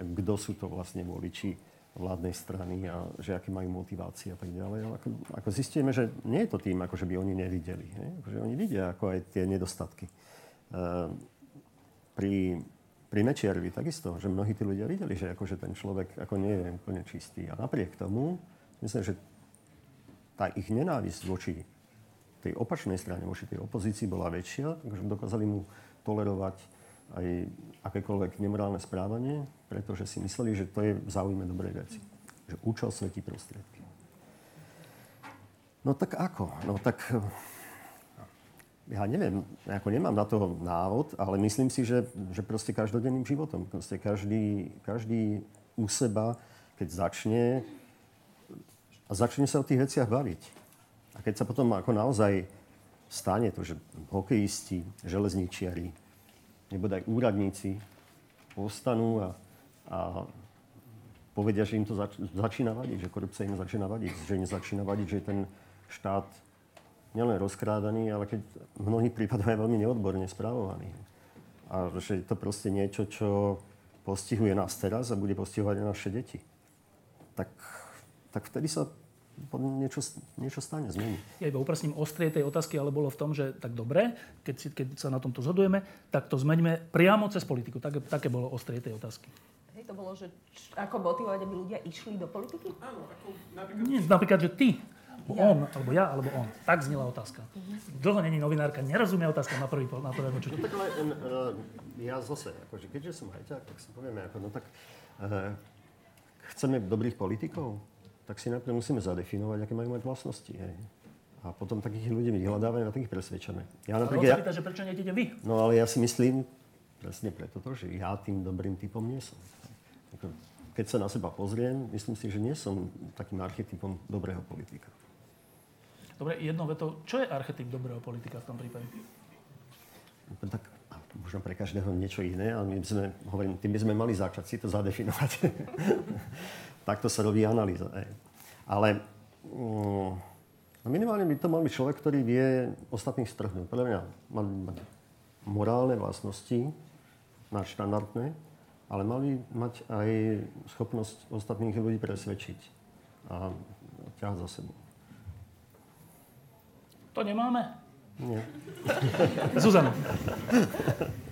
kto sú to vlastne voliči vládnej strany a že aké majú motivácie a tak ďalej. Ale ako, ako zistíme, že nie je to tým, ako že by oni nevideli. Ne? Akože oni vidia ako aj tie nedostatky. Uh, pri, pri Mečiarovi takisto, že mnohí tí ľudia videli, že akože ten človek ako nie je úplne čistý. A napriek tomu, myslím, že tá ich nenávisť voči tej opačnej strane, voči tej opozícii bola väčšia, takže dokázali mu tolerovať aj akékoľvek nemorálne správanie, pretože si mysleli, že to je v záujme dobrej veci. Že účel svetí prostriedky. No tak ako? No tak ja neviem, ako nemám na to návod, ale myslím si, že, že proste každodenným životom. Proste každý, každý u seba, keď začne a začne sa o tých veciach baviť a keď sa potom ako naozaj stane to, že hokejisti, železničiari, nebo aj úradníci postanú a, a povedia, že im to zač- začína vadiť, že korupcia im začína vadiť, že im začína vadiť, že ten štát nielen rozkrádaný, ale keď v mnohých prípadoch je veľmi neodborne správovaný. A že je to proste niečo, čo postihuje nás teraz a bude postihovať aj naše deti. Tak, tak vtedy sa niečo, niečo stane, zmení. Ja iba upresním ostrie tej otázky, ale bolo v tom, že tak dobre, keď, si, keď sa na tomto zhodujeme, tak to zmeňme priamo cez politiku. Tak, také bolo ostrie tej otázky. Hej, to bolo, že č, ako motivovať, aby ľudia išli do politiky? Áno, ako napríklad... Nie, napríklad, že ty, alebo ja. on, alebo ja, alebo on. Tak znela otázka. Uh-huh. Dlho není novinárka, nerozumie otázka na prvý na prvé počutie. No tak ale uh, ja zase, akože keďže som hajťák, tak si povieme, ako, no tak uh, chceme dobrých politikov, tak si najprv musíme zadefinovať, aké majú mať vlastnosti. Hej. A potom takých ľudí vyhľadávame a takých presvedčame. Ja napríklad... Ja... že prečo nejdete vy? No ale ja si myslím, presne preto to, že ja tým dobrým typom nie som. Keď sa na seba pozriem, myslím si, že nie som takým archetypom dobrého politika. Dobre, jedno veto. Čo je archetyp dobrého politika v tom prípade? No, tak možno pre každého niečo iné, ale my by sme, hovorím, tým by sme mali začať si to zadefinovať. <laughs> takto sa robí analýza. Hej. Ale um, minimálne by to mal byť človek, ktorý vie ostatných strhnúť. Podľa mňa má mať morálne vlastnosti, štandardné, ale mali mať aj schopnosť ostatných ľudí presvedčiť a ťahať za sebou. To nemáme? Nie. Zuzana. <laughs>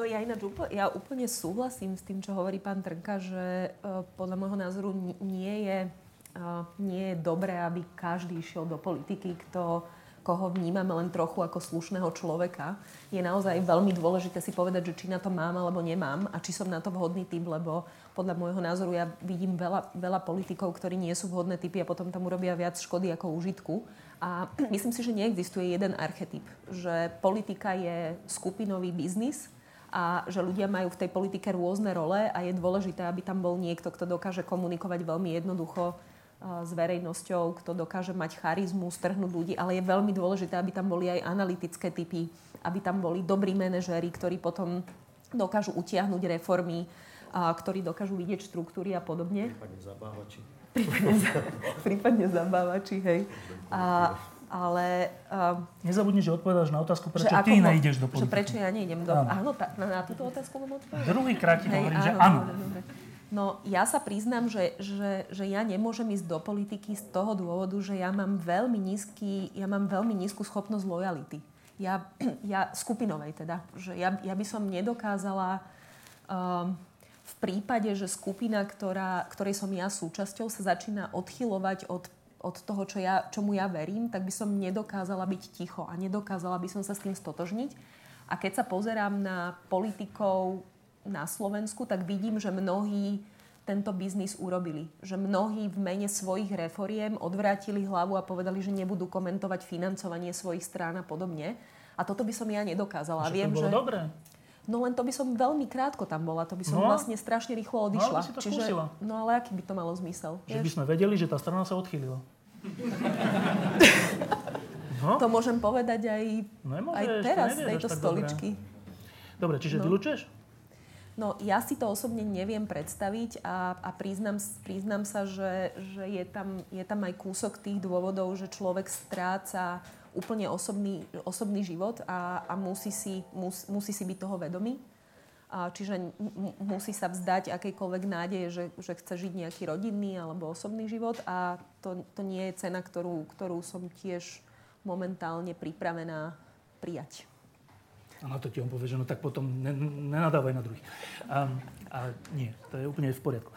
No ja ináč úplne, ja úplne súhlasím s tým, čo hovorí pán Trnka, že uh, podľa môjho názoru nie je, uh, nie je dobré, aby každý išiel do politiky, kto, koho vnímame len trochu ako slušného človeka. Je naozaj veľmi dôležité si povedať, že či na to mám alebo nemám a či som na to vhodný typ, lebo podľa môjho názoru ja vidím veľa, veľa politikov, ktorí nie sú vhodné typy a potom tam urobia viac škody ako užitku. A <clears throat> myslím si, že neexistuje jeden archetyp, že politika je skupinový biznis, a že ľudia majú v tej politike rôzne role a je dôležité, aby tam bol niekto, kto dokáže komunikovať veľmi jednoducho s verejnosťou, kto dokáže mať charizmu, strhnúť ľudí, ale je veľmi dôležité, aby tam boli aj analytické typy, aby tam boli dobrí manažéri, ktorí potom dokážu utiahnuť reformy, a ktorí dokážu vidieť štruktúry a podobne. prípadne, <laughs> prípadne zabávači, hej. A, ale... Um, Nezabudni, že odpovedáš na otázku, prečo ty mo- nejdeš do politiky. Že prečo ja nejdem do... Áno, áno tá, na, na túto otázku mám odpovedať? Druhýkrát ti hovorím, že áno. Dobre. No ja sa priznám, že, že, že ja nemôžem ísť do politiky z toho dôvodu, že ja mám veľmi nízky, ja mám veľmi nízku schopnosť lojality. Ja, <clears throat> ja skupinovej teda. Že ja, ja by som nedokázala um, v prípade, že skupina, ktorá, ktorej som ja súčasťou, sa začína odchylovať od od toho, čo ja, čomu ja verím, tak by som nedokázala byť ticho a nedokázala by som sa s tým stotožniť. A keď sa pozerám na politikov na Slovensku, tak vidím, že mnohí tento biznis urobili. Že mnohí v mene svojich reforiem odvrátili hlavu a povedali, že nebudú komentovať financovanie svojich strán a podobne. A toto by som ja nedokázala. Že Viem, to bolo že... dobré. No len to by som veľmi krátko tam bola, to by som no, vlastne strašne rýchlo odišla. No, si to Čiže, skúsila. no ale aký by to malo zmysel? Že vieš? by sme vedeli, že tá strana sa odchýlila. <laughs> no? To môžem povedať aj, Nemôžeš, aj teraz z tejto stoličky. Dobre, dobre čiže no. vylúčuješ? No ja si to osobne neviem predstaviť a, a priznám, priznám sa, že, že je, tam, je tam aj kúsok tých dôvodov, že človek stráca úplne osobný, osobný život a, a musí, si, mus, musí si byť toho vedomý. A čiže musí sa vzdať akejkoľvek nádeje, že, že chce žiť nejaký rodinný alebo osobný život a to, to nie je cena, ktorú, ktorú som tiež momentálne pripravená prijať. A na to ti on povie, že no tak potom nenadávaj na druhých. A, a nie, to je úplne v poriadku.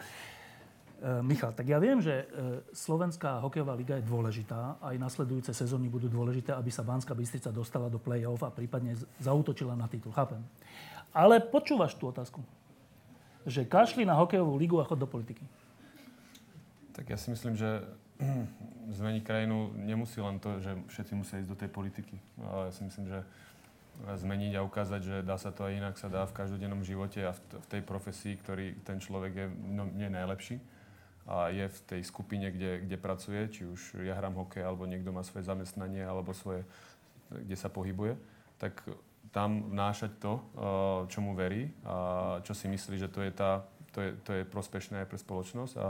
E, Michal, tak ja viem, že e, Slovenská hokejová liga je dôležitá. Aj nasledujúce sezóny budú dôležité, aby sa Banská Bystrica dostala do play-off a prípadne zautočila na titul. Chápem. Ale počúvaš tú otázku. Že kašli na hokejovú ligu a chod do politiky. Tak ja si myslím, že <clears throat> zmeniť krajinu nemusí len to, že všetci musia ísť do tej politiky. Ale ja si myslím, že zmeniť a ukázať, že dá sa to aj inak, sa dá v každodennom živote a v tej profesii, ktorý ten človek je no, nie najlepší a je v tej skupine, kde, kde pracuje, či už ja hrám hokej, alebo niekto má svoje zamestnanie, alebo svoje, kde sa pohybuje, tak tam vnášať to, eh, čo mu verí a čo si myslí, že to je, tá, to je, to je prospešné aj pre spoločnosť a,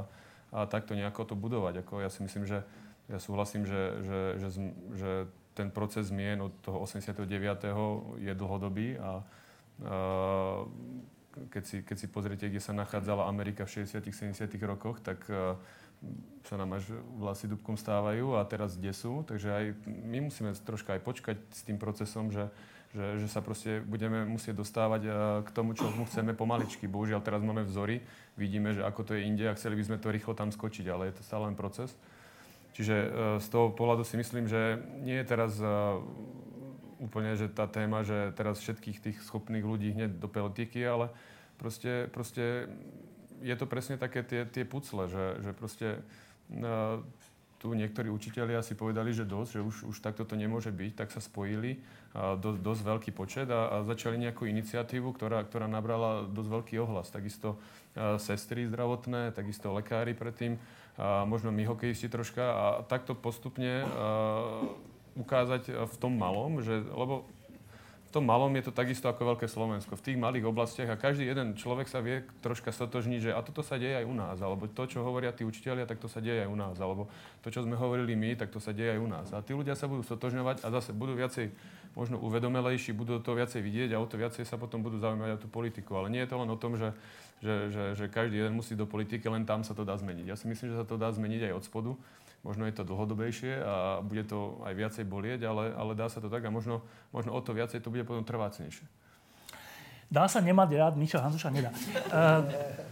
a takto nejako to budovať. Ako ja si myslím, že ja súhlasím, že, že, že, že ten proces zmien od toho 89. je dlhodobý a, a keď si, keď si pozriete, kde sa nachádzala Amerika v 60 70 rokoch, tak uh, sa nám až vlasy dubkom stávajú a teraz kde sú. Takže aj my musíme troška aj počkať s tým procesom, že, že, že sa proste budeme musieť dostávať uh, k tomu, čo mu chceme pomaličky. Bohužiaľ teraz máme vzory, vidíme, že ako to je inde a chceli by sme to rýchlo tam skočiť, ale je to stále len proces. Čiže uh, z toho pohľadu si myslím, že nie je teraz úplne, že tá téma, že teraz všetkých tých schopných ľudí hneď do politiky, ale proste, proste je to presne také tie, tie pucle, že, že proste uh, tu niektorí učitelia si povedali, že dosť, že už, už takto to nemôže byť, tak sa spojili uh, dosť, dosť veľký počet a, a začali nejakú iniciatívu, ktorá, ktorá nabrala dosť veľký ohlas. Takisto uh, sestry zdravotné, takisto lekári predtým, uh, možno my hokejisti troška a takto postupne uh, ukázať eh, v tom malom, že, lebo v tom malom je to takisto ako veľké Slovensko. V tých malých oblastiach a každý jeden človek sa vie troška stotožniť, že a toto sa deje aj u nás, alebo to, čo hovoria tí učiteľia, tak to sa deje aj u nás, alebo to, čo sme hovorili my, tak to sa deje aj u nás. A tí ľudia sa budú stotožňovať a zase budú viacej možno uvedomelejší, budú to viacej vidieť a o to viacej sa potom budú zaujímať o tú politiku. Ale nie je to len o tom, že, že, že, že každý jeden musí do politiky, len tam sa to dá zmeniť. Ja si myslím, že sa to dá zmeniť aj od spodu Možno je to dlhodobejšie a bude to aj viacej bolieť, ale, ale dá sa to tak a možno, možno o to viacej to bude potom trvácnejšie. Dá sa nemať rád, Mičo Hanzuša nedá. Uh,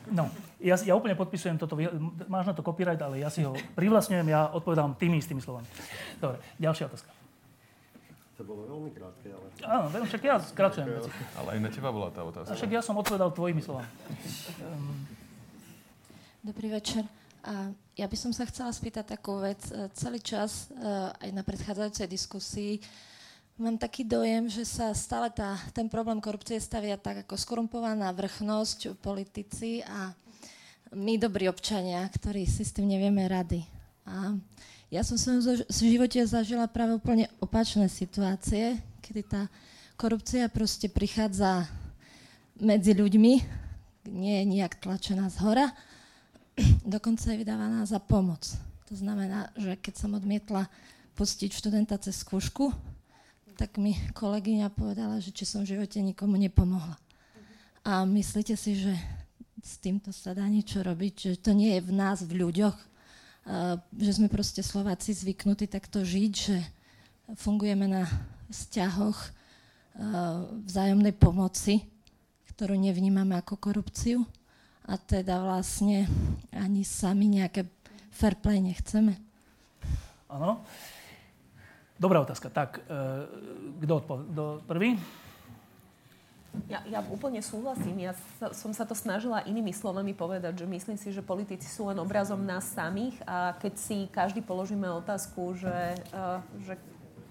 no, ja, ja úplne podpisujem toto, máš na to copyright, ale ja si ho privlastňujem, ja odpovedám tými istými slovami. Dobre, ďalšia otázka. To bolo veľmi krátke, ale... Áno, však ja skračujem veci. Ale aj na teba bola tá otázka. A však ja som odpovedal tvojimi slovami. Um... Dobrý večer. A ja by som sa chcela spýtať takú vec. E, celý čas, e, aj na predchádzajúcej diskusii, mám taký dojem, že sa stále tá, ten problém korupcie stavia tak ako skorumpovaná vrchnosť, politici a my, dobrí občania, ktorí si s tým nevieme rady. A ja som v živote zažila práve úplne opačné situácie, kedy tá korupcia proste prichádza medzi ľuďmi, nie je nejak tlačená z hora, <clears throat> dokonca je vydávaná za pomoc. To znamená, že keď som odmietla pustiť študenta cez skúšku, tak mi kolegyňa povedala, že či som v živote nikomu nepomohla. A myslíte si, že s týmto sa dá niečo robiť, že to nie je v nás, v ľuďoch, že sme proste Slováci zvyknutí takto žiť, že fungujeme na vzťahoch vzájomnej pomoci, ktorú nevnímame ako korupciu a teda vlastne ani sami nejaké fair play nechceme. Áno. Dobrá otázka. Tak, e, kto odpovie? Prvý? Ja, ja úplne súhlasím. Ja sa, som sa to snažila inými slovami povedať, že myslím si, že politici sú len obrazom nás samých a keď si každý položíme otázku, že, uh, že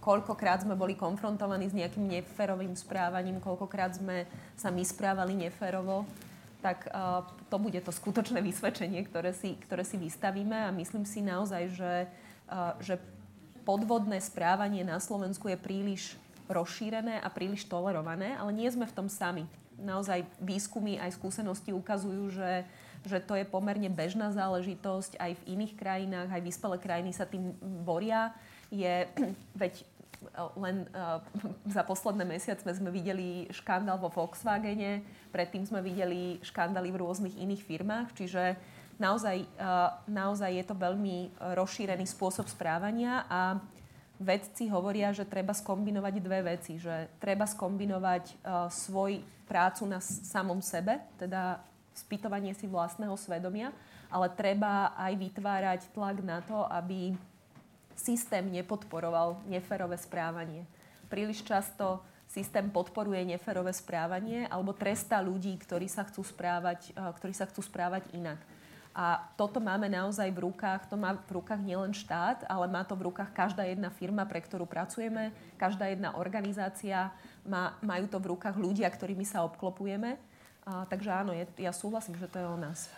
koľkokrát sme boli konfrontovaní s nejakým neférovým správaním, koľkokrát sme sa my správali neférovo, tak uh, to bude to skutočné vysvedčenie, ktoré si, ktoré si vystavíme a myslím si naozaj, že, uh, že podvodné správanie na Slovensku je príliš rozšírené a príliš tolerované, ale nie sme v tom sami. Naozaj výskumy aj skúsenosti ukazujú, že, že to je pomerne bežná záležitosť. Aj v iných krajinách, aj vyspelé krajiny sa tým boria. Je, <clears throat> veď len uh, za posledné mesiace sme videli škandál vo Volkswagene, predtým sme videli škandály v rôznych iných firmách, čiže naozaj, uh, naozaj je to veľmi rozšírený spôsob správania a vedci hovoria, že treba skombinovať dve veci. Že treba skombinovať uh, svoj prácu na samom sebe, teda spýtovanie si vlastného svedomia, ale treba aj vytvárať tlak na to, aby systém nepodporoval neférové správanie. Príliš často systém podporuje neférové správanie alebo trestá ľudí, ktorí sa chcú správať, uh, ktorí sa chcú správať inak. A toto máme naozaj v rukách, to má v rukách nielen štát, ale má to v rukách každá jedna firma, pre ktorú pracujeme, každá jedna organizácia, má, majú to v rukách ľudia, ktorými sa obklopujeme. A, takže áno, je, ja súhlasím, že to je o nás.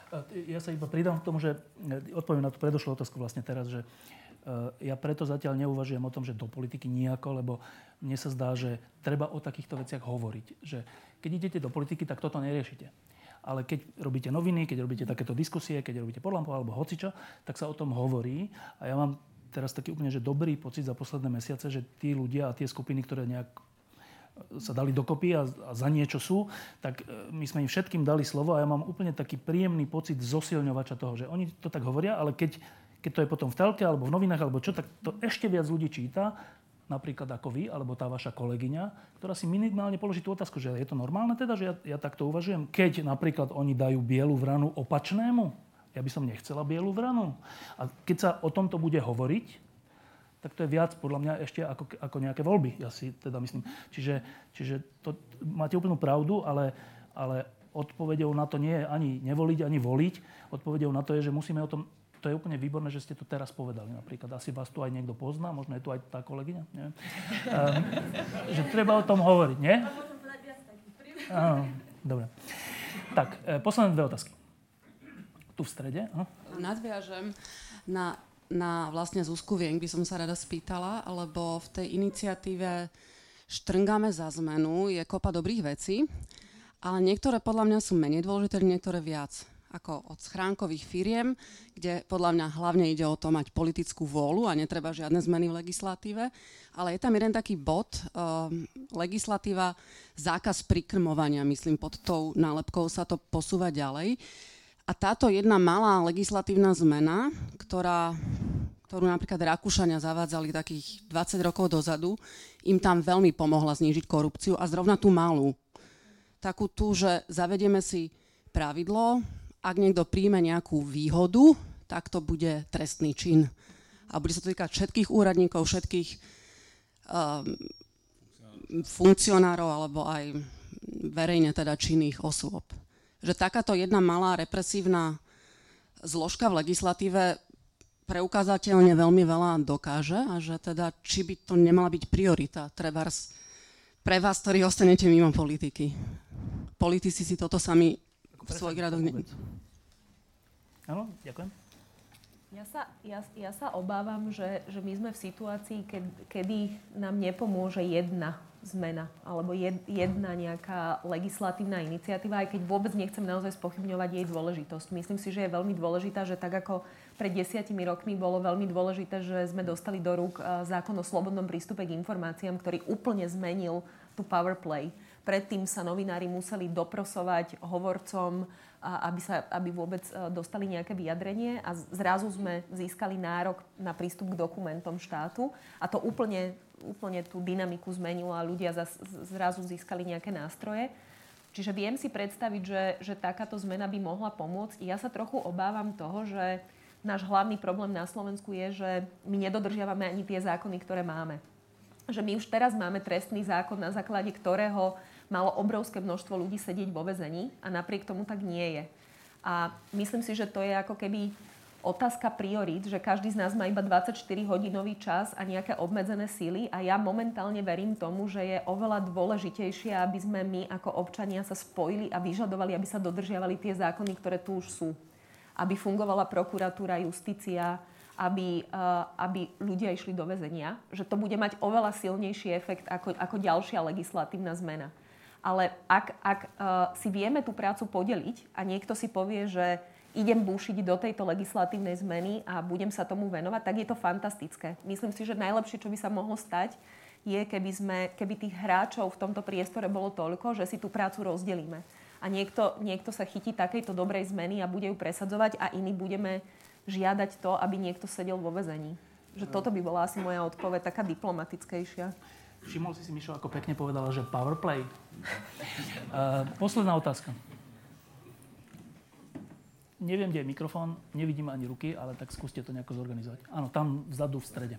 Ja sa iba pridám k tomu, že e, odpoviem na tú predošlú otázku vlastne teraz, že uh, ja preto zatiaľ neuvažujem o tom, že do politiky nejako, lebo mne sa zdá, že treba o takýchto veciach hovoriť. Že keď idete do politiky, tak toto neriešite ale keď robíte noviny, keď robíte takéto diskusie, keď robíte podlampov alebo hocičo, tak sa o tom hovorí. A ja mám teraz taký úplne že dobrý pocit za posledné mesiace, že tí ľudia a tie skupiny, ktoré nejak e, sa dali dokopy a, a za niečo sú, tak e, my sme im všetkým dali slovo a ja mám úplne taký príjemný pocit zosilňovača toho, že oni to tak hovoria, ale keď, keď to je potom v telke alebo v novinách alebo čo, tak to ešte viac ľudí číta napríklad ako vy, alebo tá vaša kolegyňa, ktorá si minimálne položí tú otázku, že je to normálne teda, že ja, ja takto uvažujem, keď napríklad oni dajú bielu vranu opačnému, ja by som nechcela bielu vranu. A keď sa o tomto bude hovoriť, tak to je viac podľa mňa ešte ako, ako nejaké voľby, ja si teda myslím. Čiže, čiže to, máte úplnú pravdu, ale, ale odpovedou na to nie je ani nevoliť, ani voliť. Odpovedou na to je, že musíme o tom to je úplne výborné, že ste to teraz povedali napríklad. Asi vás tu aj niekto pozná, možno je tu aj tá kolegyňa, neviem. Um, že treba o tom hovoriť, nie? Áno, dobre. Tak, e, posledné dve otázky. Tu v strede. Aha. Nadviažem na, na vlastne Zuzku Vienk by som sa rada spýtala, lebo v tej iniciatíve Štrngáme za zmenu je kopa dobrých vecí, ale niektoré podľa mňa sú menej dôležité, niektoré viac ako od schránkových firiem, kde podľa mňa hlavne ide o to mať politickú vôľu a netreba žiadne zmeny v legislatíve. Ale je tam jeden taký bod, uh, legislatíva, zákaz prikrmovania, myslím, pod tou nálepkou sa to posúva ďalej. A táto jedna malá legislatívna zmena, ktorá, ktorú napríklad Rakúšania zavádzali takých 20 rokov dozadu, im tam veľmi pomohla znížiť korupciu a zrovna tú malú. Takú tú, že zavedieme si pravidlo, ak niekto príjme nejakú výhodu, tak to bude trestný čin. A bude sa to týkať všetkých úradníkov, všetkých um, funkcionárov alebo aj verejne teda činných osôb. Že takáto jedna malá represívna zložka v legislatíve preukázateľne veľmi veľa dokáže a že teda či by to nemala byť priorita trebárs pre vás, ktorí ostanete mimo politiky. Politici si toto sami v svojich radoch... Áno, ďakujem. Ja sa, ja, ja sa obávam, že, že my sme v situácii, keď, kedy nám nepomôže jedna zmena alebo jedna nejaká legislatívna iniciatíva, aj keď vôbec nechcem naozaj spochybňovať jej dôležitosť. Myslím si, že je veľmi dôležitá, že tak ako pred desiatimi rokmi bolo veľmi dôležité, že sme dostali do rúk zákon o slobodnom prístupe k informáciám, ktorý úplne zmenil tú power play. Predtým sa novinári museli doprosovať hovorcom, aby, sa, aby vôbec dostali nejaké vyjadrenie a zrazu sme získali nárok na prístup k dokumentom štátu a to úplne úplne tú dynamiku zmenilo a ľudia zrazu získali nejaké nástroje. Čiže viem si predstaviť, že, že takáto zmena by mohla pomôcť. Ja sa trochu obávam toho, že náš hlavný problém na Slovensku je, že my nedodržiavame ani tie zákony, ktoré máme. Že my už teraz máme trestný zákon, na základe ktorého malo obrovské množstvo ľudí sedieť vo vezení a napriek tomu tak nie je. A myslím si, že to je ako keby otázka priorít, že každý z nás má iba 24-hodinový čas a nejaké obmedzené síly a ja momentálne verím tomu, že je oveľa dôležitejšie, aby sme my ako občania sa spojili a vyžadovali, aby sa dodržiavali tie zákony, ktoré tu už sú. Aby fungovala prokuratúra, justícia, aby, uh, aby ľudia išli do väzenia. Že to bude mať oveľa silnejší efekt ako, ako ďalšia legislatívna zmena. Ale ak, ak uh, si vieme tú prácu podeliť a niekto si povie, že idem búšiť do tejto legislatívnej zmeny a budem sa tomu venovať, tak je to fantastické. Myslím si, že najlepšie, čo by sa mohlo stať, je, keby, sme, keby tých hráčov v tomto priestore bolo toľko, že si tú prácu rozdelíme. A niekto, niekto sa chytí takejto dobrej zmeny a bude ju presadzovať a iní budeme žiadať to, aby niekto sedel vo vezení. Že toto by bola asi moja odpoveď, taká diplomatickejšia. Všimol si si, Mišo, ako pekne povedala, že power play. Uh, <laughs> posledná otázka. Neviem, kde je mikrofón, nevidím ani ruky, ale tak skúste to nejako zorganizovať. Áno, tam vzadu v strede.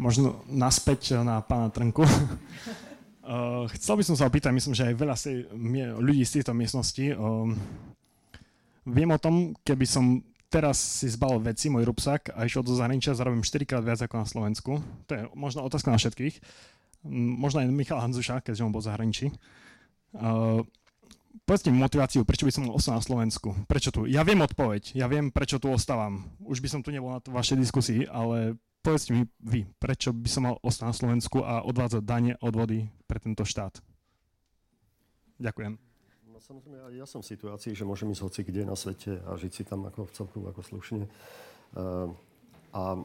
Možno naspäť na pána Trnku. Uh, <laughs> chcel by som sa opýtať, myslím, že aj veľa si, ľudí z tejto miestnosti. Uh, viem o tom, keby som teraz si zbal veci, môj rupsak a išiel do zahraničia, zarobím 4 krát viac ako na Slovensku. To je možno otázka na všetkých. Možno aj Michal Hanzuša, keďže on bol zahraničí. Uh, povedzte mi motiváciu, prečo by som mal ostať na Slovensku. Prečo tu? Ja viem odpoveď, ja viem, prečo tu ostávam. Už by som tu nebol na vašej diskusii, ale povedzte mi vy, prečo by som mal ostať na Slovensku a odvádzať dane, odvody pre tento štát. Ďakujem. Samozrejme, ja som v situácii, že môžem ísť hoci kde na svete a žiť si tam ako v celku, ako slušne. Uh, a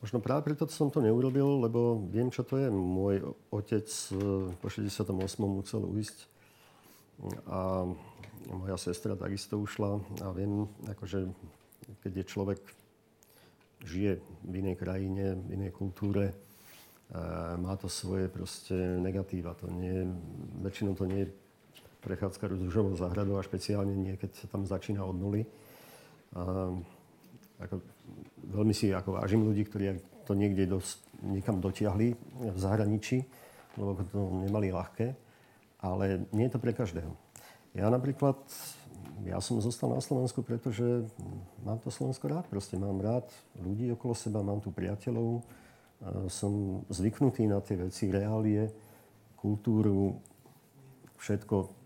možno práve preto som to neurobil, lebo viem, čo to je. Môj otec uh, po 68. musel uísť a moja sestra takisto ušla a viem, akože keď je človek žije v inej krajine, v inej kultúre, má to svoje proste negatíva. To nie, väčšinou to nie je prechádzka rúžovou záhradou a špeciálne nie, keď sa tam začína od nuly. A, ako, veľmi si ako vážim ľudí, ktorí to niekde dos, niekam dotiahli v zahraničí, lebo to nemali ľahké ale nie je to pre každého. Ja napríklad, ja som zostal na Slovensku, pretože mám to Slovensko rád. Proste mám rád ľudí okolo seba, mám tu priateľov, som zvyknutý na tie veci, reálie, kultúru, všetko.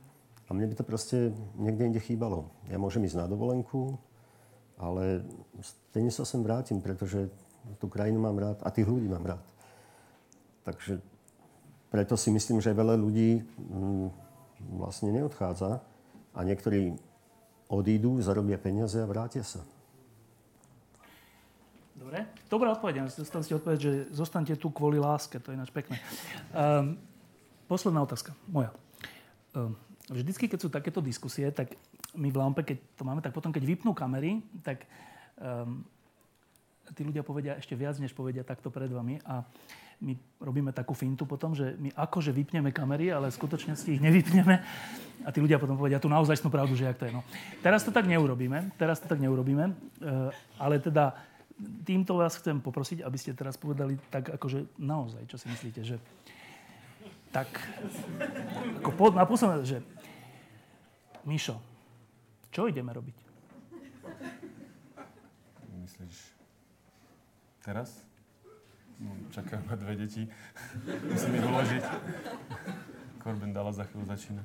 A mne by to proste niekde inde chýbalo. Ja môžem ísť na dovolenku, ale stejne sa sem vrátim, pretože tú krajinu mám rád a tých ľudí mám rád. Takže preto si myslím, že veľa ľudí mm, vlastne neodchádza a niektorí odídu, zarobia peniaze a vrátia sa. Dobre, dobrá odpoveď. Dostali ste odpoveď, že zostanete tu kvôli láske. To je ináč pekné. Um, posledná otázka, moja. Um, vždycky, keď sú takéto diskusie, tak my v Lampe, keď to máme, tak potom, keď vypnú kamery, tak um, tí ľudia povedia ešte viac, než povedia takto pred vami. A my robíme takú fintu potom, že my akože vypneme kamery, ale v skutočnosti ich nevypneme. A tí ľudia potom povedia tú naozaj pravdu, že jak to je. No. Teraz to tak neurobíme, teraz to tak neurobíme, eh, ale teda týmto vás chcem poprosiť, aby ste teraz povedali tak akože naozaj, čo si myslíte, že tak ako po, na posledné, že Mišo, čo ideme robiť? Myslíš teraz? No, čakajú ma dve deti. Musím ich uložiť. Korben Dala za chvíľu začína.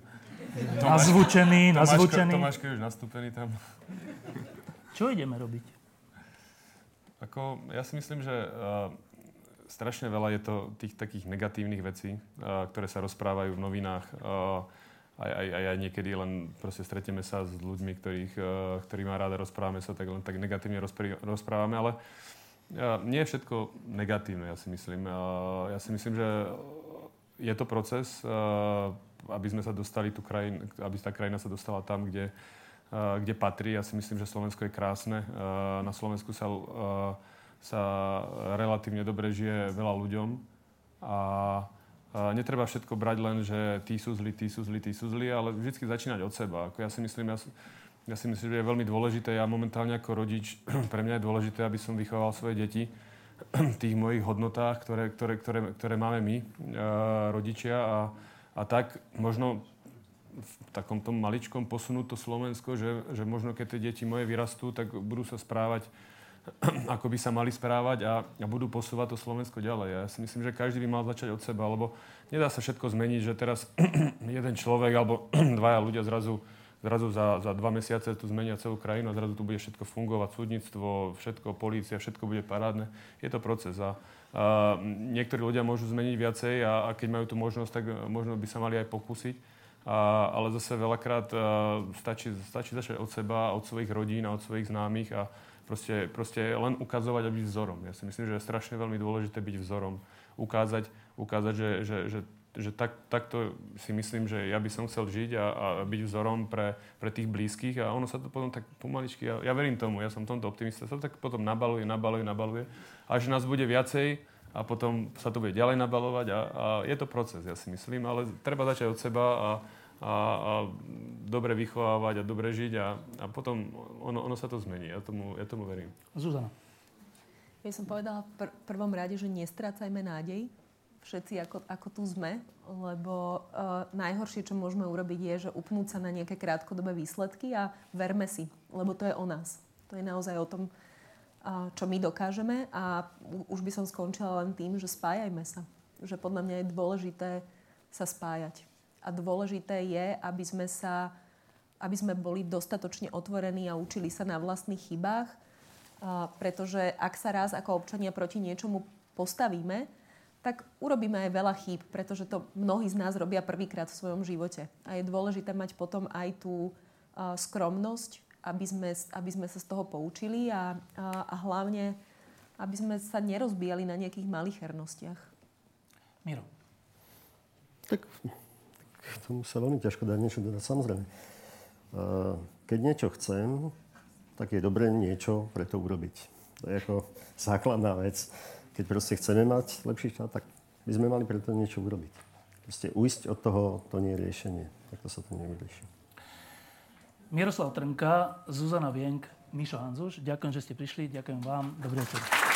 Tomáš, nazvučený, nazvučený. Tomáško je už nastúpený tam. Čo ideme robiť? Ako, ja si myslím, že uh, strašne veľa je to tých takých negatívnych vecí, ktoré sa rozprávajú v novinách. Aj, aj, aj, aj niekedy len proste stretneme sa s ľuďmi, ktorých, ktorí má ráda, rozprávame sa, tak len tak negatívne rozprávame, ale nie je všetko negatívne, ja si myslím. Ja si myslím, že je to proces, aby sme sa dostali tu krajin, aby tá krajina sa dostala tam, kde, kde patrí. Ja si myslím, že Slovensko je krásne. Na Slovensku sa sa relatívne dobre žije veľa ľuďom a netreba všetko brať len, že tí sú zlí, tí sú zlí, tí sú zlí, ale vždy začínať od seba. Ako ja si myslím, ja, ja si myslím, že je veľmi dôležité, ja momentálne ako rodič, <clears throat> pre mňa je dôležité, aby som vychoval svoje deti v tých mojich hodnotách, ktoré, ktoré, ktoré, ktoré máme my, rodičia a, a tak možno v takom tom maličkom posunúť to Slovensko, že, že možno keď tie deti moje vyrastú, tak budú sa správať <clears throat> ako by sa mali správať a, a budú posúvať to Slovensko ďalej. Ja si myslím, že každý by mal začať od seba, lebo nedá sa všetko zmeniť, že teraz <clears throat> jeden človek alebo <clears throat> dvaja ľudia zrazu, zrazu za, za dva mesiace tu zmenia celú krajinu a zrazu tu bude všetko fungovať, súdnictvo, všetko, polícia, všetko bude parádne. Je to proces a, a niektorí ľudia môžu zmeniť viacej a, a keď majú tú možnosť, tak možno by sa mali aj pokúsiť. A, ale zase veľakrát a, stačí, stačí začať od seba, od svojich rodín a od svojich známych a, Proste, proste len ukazovať a byť vzorom. Ja si myslím, že je strašne veľmi dôležité byť vzorom. Ukázať, ukázať že, že, že, že tak, takto si myslím, že ja by som chcel žiť a, a byť vzorom pre, pre tých blízkych a ono sa to potom tak pomaličky, ja, ja verím tomu, ja som tomto optimista, sa to tak potom nabaluje, nabaluje, nabaluje, až nás bude viacej a potom sa to bude ďalej nabalovať a, a je to proces, ja si myslím, ale treba začať od seba a, a, a dobre vychovávať a dobre žiť a, a potom ono, ono sa to zmení. Ja tomu, ja tomu verím. Zuzana. Ja som povedala v pr- prvom rade, že nestrácajme nádej, všetci ako, ako tu sme, lebo uh, najhoršie, čo môžeme urobiť, je, že upnúť sa na nejaké krátkodobé výsledky a verme si, lebo to je o nás. To je naozaj o tom, uh, čo my dokážeme a už by som skončila len tým, že spájajme sa. Že podľa mňa je dôležité sa spájať a dôležité je, aby sme, sa, aby sme boli dostatočne otvorení a učili sa na vlastných chybách, a pretože ak sa raz ako občania proti niečomu postavíme, tak urobíme aj veľa chýb, pretože to mnohí z nás robia prvýkrát v svojom živote. A je dôležité mať potom aj tú a, skromnosť, aby sme, aby sme sa z toho poučili a, a, a hlavne, aby sme sa nerozbíjali na nejakých malých hernostiach. Miro. Tak k tomu sa veľmi ťažko dá niečo dodať. Samozrejme, keď niečo chcem, tak je dobré niečo pre to urobiť. To je ako základná vec. Keď proste chceme mať lepší štát, tak by sme mali preto niečo urobiť. Proste ujsť od toho, to nie je riešenie. Takto sa to nevyrieši. Miroslav Trnka, Zuzana Vienk, Mišo Hanzuš, ďakujem, že ste prišli, ďakujem vám, dobrý večer.